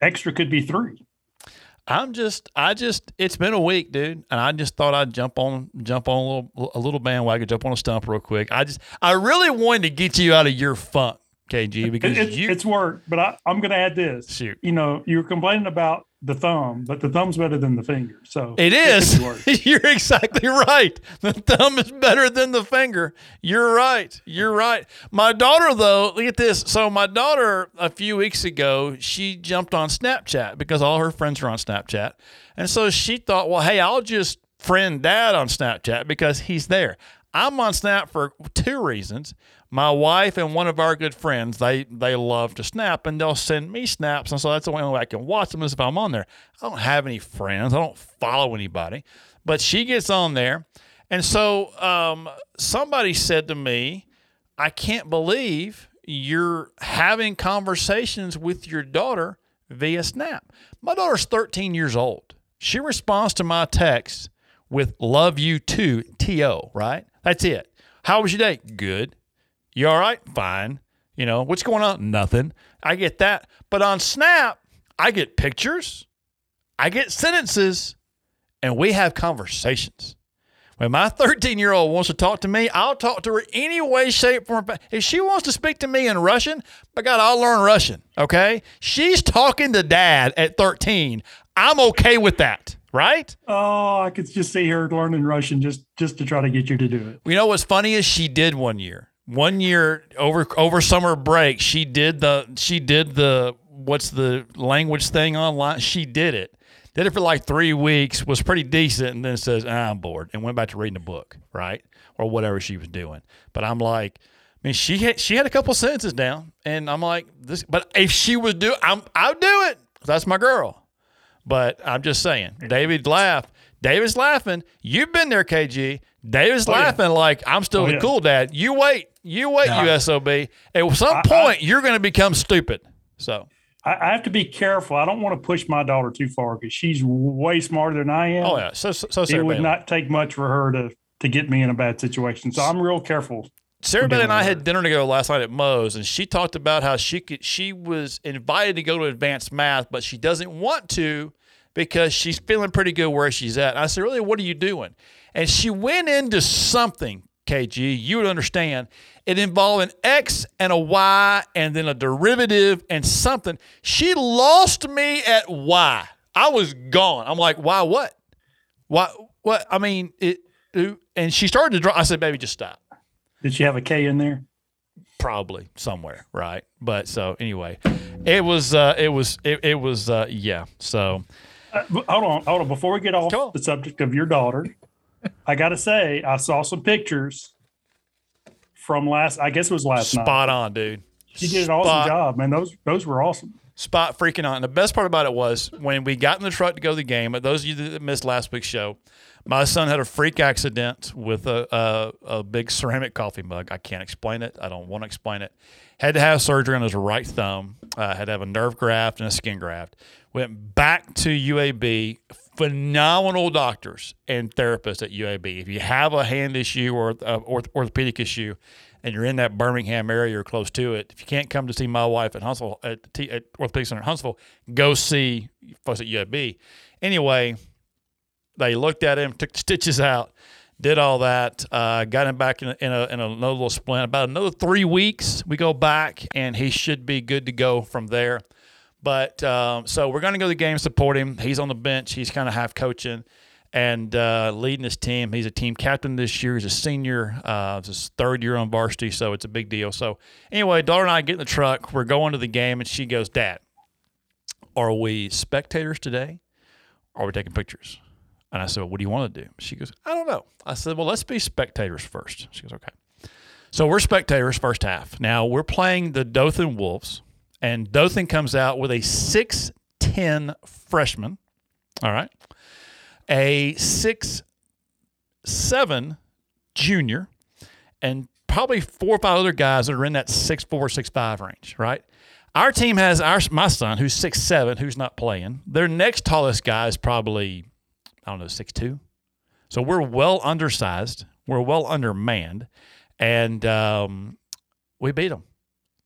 extra could be three. I'm just, I just, it's been a week, dude, and I just thought I'd jump on, jump on a little, a little bandwagon, jump on a stump real quick. I just, I really wanted to get you out of your funk, KG, because It- it's, you, it's work, but I, I'm going to add this. Shoot. You know, you were complaining about the thumb, but the thumb's better than the finger. So it is. You're exactly right. The thumb is better than the finger. You're right. You're right. My daughter, though, look at this. So my daughter, a few weeks ago, she jumped on Snapchat because all her friends are on Snapchat, and so she thought, well, hey, I'll just friend dad on Snapchat because he's there. I'm on Snap for two reasons. My wife and one of our good friends, they they love to snap and they'll send me snaps. And so that's the only way I can watch them is if I'm on there. I don't have any friends. I don't follow anybody. But she gets on there. And so um, somebody said to me, I can't believe you're having conversations with your daughter via Snap. My daughter's 13 years old. She responds to my text with love you too, T-O, right? That's it. How was your day? Good. You all right? Fine. You know, what's going on? Nothing. I get that. But on Snap, I get pictures, I get sentences, and we have conversations. When my 13 year old wants to talk to me, I'll talk to her any way, shape, form. If she wants to speak to me in Russian, by God, I'll learn Russian. Okay? She's talking to dad at 13. I'm okay with that, right? Oh, I could just see her learning Russian just just to try to get you to do it. You know what's funny is she did one year. One year over over summer break, she did the she did the what's the language thing online. She did it, Did it for like three weeks, was pretty decent, and then says, ah, I'm bored, and went back to reading a book, right? Or whatever she was doing. But I'm like, I mean, she had she had a couple sentences down, and I'm like, this. But if she was do, I'm I'll do it. That's my girl. But I'm just saying, David laughed. David's laughing. You've been there, KG. David's Oh, yeah. laughing like I'm still Oh, the yeah. cool dad. You wait, you wait, you sob. At some I- point, you're going to become stupid. So I, I have to be careful. I don't want to push my daughter too far because she's way smarter than I am. Oh yeah, so so, so it would Bailey. not take much for her to to get me in a bad situation. So I'm real careful. Sarah Bailey and I had dinner together last night at Moe's, and she talked about how she could she was invited to go to advanced math, but she doesn't want to because she's feeling pretty good where she's at. I said, "Really, what are you doing?" And she went into something, KG, you would understand. It involved an X and a Y and then a derivative and something. She lost me at Y. I was gone. I'm like, why what? Why what? I mean, it, and she started to draw. I said, baby, just stop. Did she have a K in there? probably somewhere, right? But so anyway, it was uh it was it, it was uh yeah. So Uh, hold on, hold on. Before we get off the subject of your daughter, I got to say I saw some pictures from last. I guess it was last night. spot on, dude. She did an awesome job, man. Those those were awesome. Spot freaking on. And the best part about it was when we got in the truck to go to the game. But those of you that missed last week's show, my son had a freak accident with a, a a big ceramic coffee mug. I can't explain it. I don't want to explain it. Had to have surgery on his right thumb. Uh, had to have a nerve graft and a skin graft. Went back to UAB. Phenomenal doctors and therapists at UAB. If you have a hand issue or uh, orth- orthopedic issue, and you're in that Birmingham area or close to it, if you can't come to see my wife at Huntsville at, T, at Orthopedic Center in Huntsville, go see folks at UAB. Anyway, they looked at him, took the stitches out, did all that, uh, got him back in, a, in, a, in another little splint. About another three weeks, we go back, and he should be good to go from there. But um, so we're going to go to the game, support him. He's on the bench. He's kind of half coaching and uh, leading his team. He's a team captain this year. He's a senior. Uh, it's his third year on varsity, so it's a big deal. So anyway, daughter and I get in the truck. We're going to the game, and she goes, "Dad, are we spectators today, or are we taking pictures?" And I said, well, "What do you want to do?" She goes, "I don't know." I said, "Well, let's be spectators first. She goes, "Okay." So we're spectators first half. Now we're playing the Dothan Wolves, and Dothan comes out with a six ten freshman. All right, a six seven junior, and probably four or five other guys that are in that six four six five range. Right. Our team has our my son who's six seven who's not playing. Their next tallest guy is probably I don't know six two. So we're well undersized. We're well undermanned, and um, we beat them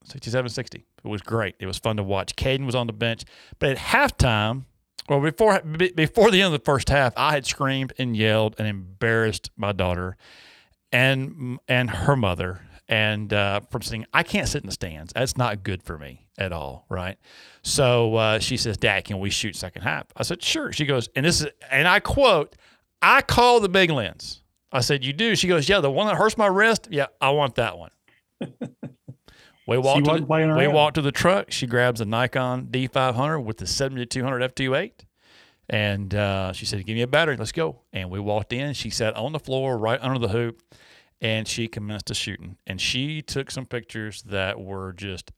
67-60. It was great. It was fun to watch. Caden was on the bench, but at halftime, well before be- before the end of the first half, I had screamed and yelled and embarrassed my daughter and and her mother and uh, from saying I can't sit in the stands. That's not good for me at all, right? So uh, she says, "Dad, can we shoot second half?" I said, "Sure." She goes, and this is and I quote, "I call the big lens." I said, "You do?" She goes, "Yeah, the one that hurts my wrist. Yeah, I want that one." We walked, to the, we walked to the truck. She grabs a Nikon D500 with the 7200 f2.8. And uh, she said, Give me a battery. Let's go. And we walked in. She sat on the floor right under the hoop and she commenced to shooting. And she took some pictures that were just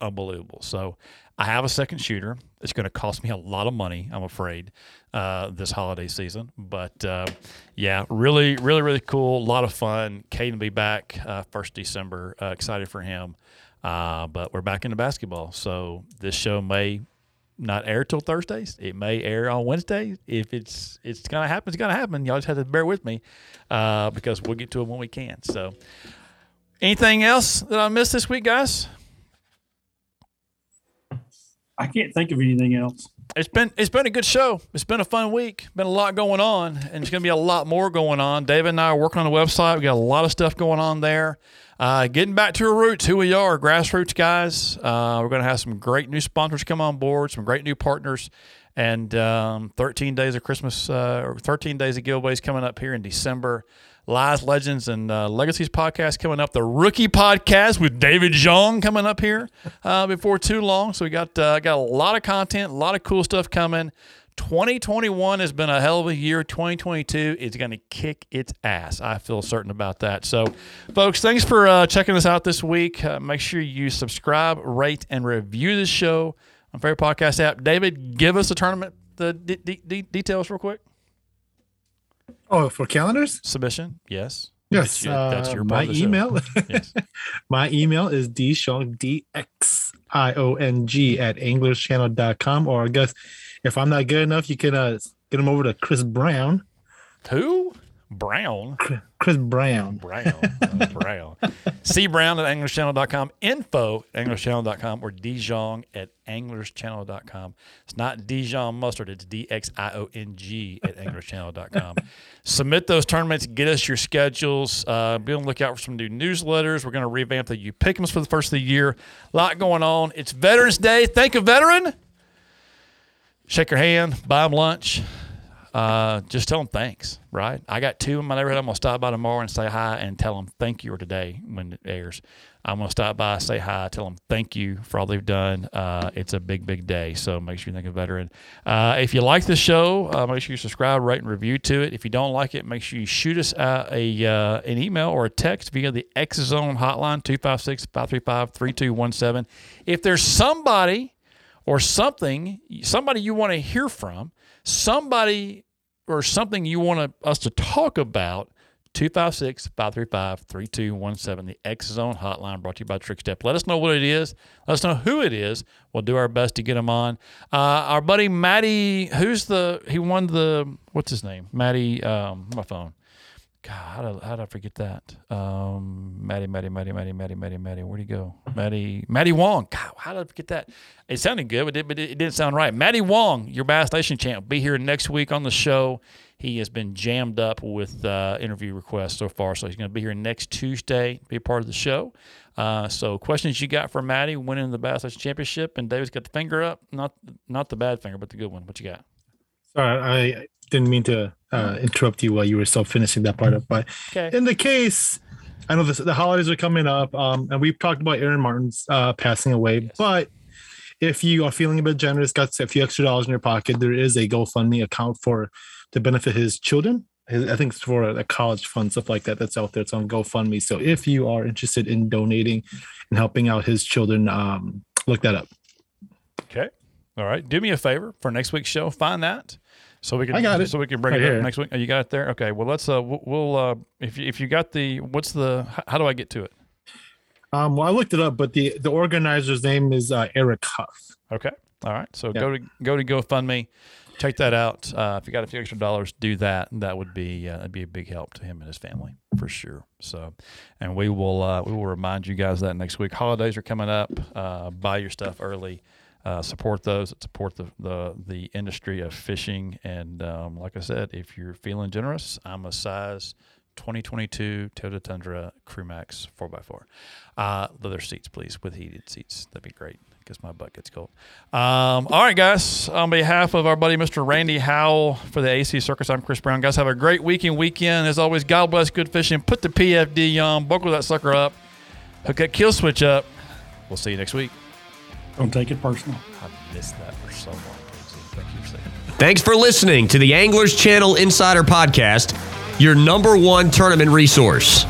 unbelievable. So I have a second shooter. It's going to cost me a lot of money, I'm afraid, uh, this holiday season. But uh, yeah, really, really, really cool. A lot of fun. Caden will be back uh, first December. Uh, excited for him. Uh, but we're back into basketball. So this show may not air till Thursdays. It may air on Wednesday. If it's it's gonna happen, it's gonna happen. Y'all just have to bear with me uh, because we'll get to it when we can. So, anything else that I missed this week, guys? I can't think of anything else. It's been it's been a good show. It's been a fun week. Been a lot going on, and there's going to be a lot more going on. David and I are working on the website. We got a lot of stuff going on there. Uh, getting back to our roots, who we are, grassroots guys. Uh, we're going to have some great new sponsors come on board, some great new partners, and um, 13 days of Christmas uh, or 13 days of giveaways coming up here in December. Lies, Legends, and uh, Legacies podcast coming up. The Rookie podcast with David Xiong coming up here uh, before too long. So we got uh, got a lot of content, a lot of cool stuff coming. 2021 has been a hell of a year. 2022 is going to kick its ass. I feel certain about that. So, folks, thanks for uh, checking us out this week. Uh, make sure you subscribe, rate, and review the show on favorite podcast app. David, give us the tournament the de- de- de- details real quick. Oh, for calendars submission, yes. Yes, that's your, that's your uh, my email. yes. my email is dxiong d x i o n g at anglerschannel.com. Or I guess if I'm not good enough, you can uh, get them over to Chris Brown. Who? Brown. Chris Brown. Brown. Oh, Brown. C Brown at anglerschannel.com, info at anglerschannel.com, or Dijon at anglerschannel.com. It's not Dijon mustard, it's D X I O N G at anglerschannel.com. Submit those tournaments, get us your schedules. Uh, be on the lookout for some new newsletters. We're going to revamp the You Pick'ems for the first of the year. A lot going on. It's Veterans Day. Thank a veteran. Shake her hand, buy them lunch uh, just tell them thanks, right? I got two in my neighborhood. I'm going to stop by tomorrow and say hi and tell them thank you or today when it airs. I'm going to stop by, say hi, tell them thank you for all they've done. Uh, it's a big, big day. So make sure you think of veteran. Uh, if you like the show, uh, make sure you subscribe, rate, and review to it. If you don't like it, make sure you shoot us a uh, an email or a text via the X Zone hotline, 256 535 3217. If there's somebody or something, somebody you want to hear from, somebody or something you want us to talk about, 256 535 3217, the X Zone hotline brought to you by Trick Step. Let us know what it is. Let us know who it is. We'll do our best to get them on. Uh, our buddy Matty, who's the, he won the, what's his name? Matty, um, my phone. God, how did, how did I forget that? Um, Matty, Matty, Matty, Matty, Matty, Matty, Matty. Where'd he go? Matty, Matty Wong. God, how did I forget that? It sounded good, but it, but it didn't sound right. Matty Wong, your Bass Nation champ, be here next week on the show. He has been jammed up with uh, interview requests so far, so he's going to be here next Tuesday, be a part of the show. Uh, so, questions you got for Matty winning the Bass Nation Championship, and David's got the finger up, not not the bad finger, but the good one. What you got? Sorry, I didn't mean to uh, interrupt you while you were still finishing that part up. But okay. in the case, I know this, the holidays are coming up, um, and we've talked about Aaron Martens uh, passing away. Yes. But if you are feeling a bit generous, got a few extra dollars in your pocket, there is a GoFundMe account for to benefit his children. I think it's for a college fund, stuff like that. That's out there. It's on GoFundMe. So if you are interested in donating and helping out his children, um, look that up. Okay. All right. Do me a favor for next week's show. Find that so we can. I got it. So we can bring it up next week. Oh, you got it there. Okay. Well, let's. Uh, we'll. Uh, if you, if you got the, what's the? How do I get to it? Um, well, I looked it up, but the the organizer's name is uh, Eric Huff. Okay. All right. So Yeah. go to go to GoFundMe, check that out. Uh, if you got a few extra dollars, do that. That would be uh, that'd be a big help to him and his family for sure. So, and we will uh, we will remind you guys that next week. Holidays are coming up. Uh, buy your stuff early. Uh, support those support the, the the industry of fishing. And um, like I said, if you're feeling generous, I'm a size 2022 Toyota Tundra Crew Max 4x4. Uh, leather seats, please, with heated seats. That'd be great because my butt gets cold. Um, all right, guys. On behalf of our buddy Mr. Randy Howell for the AC Circus, I'm Chris Brown. Guys, have a great weekend. Weekend as always. God bless good fishing. Put the PFD on. Buckle that sucker up. Hook that kill switch up. We'll see you next week. Don't take it personal. I've missed that for so long. Thank you for saying. that. Thanks for listening to the Anglers Channel Insider Podcast, your number one tournament resource.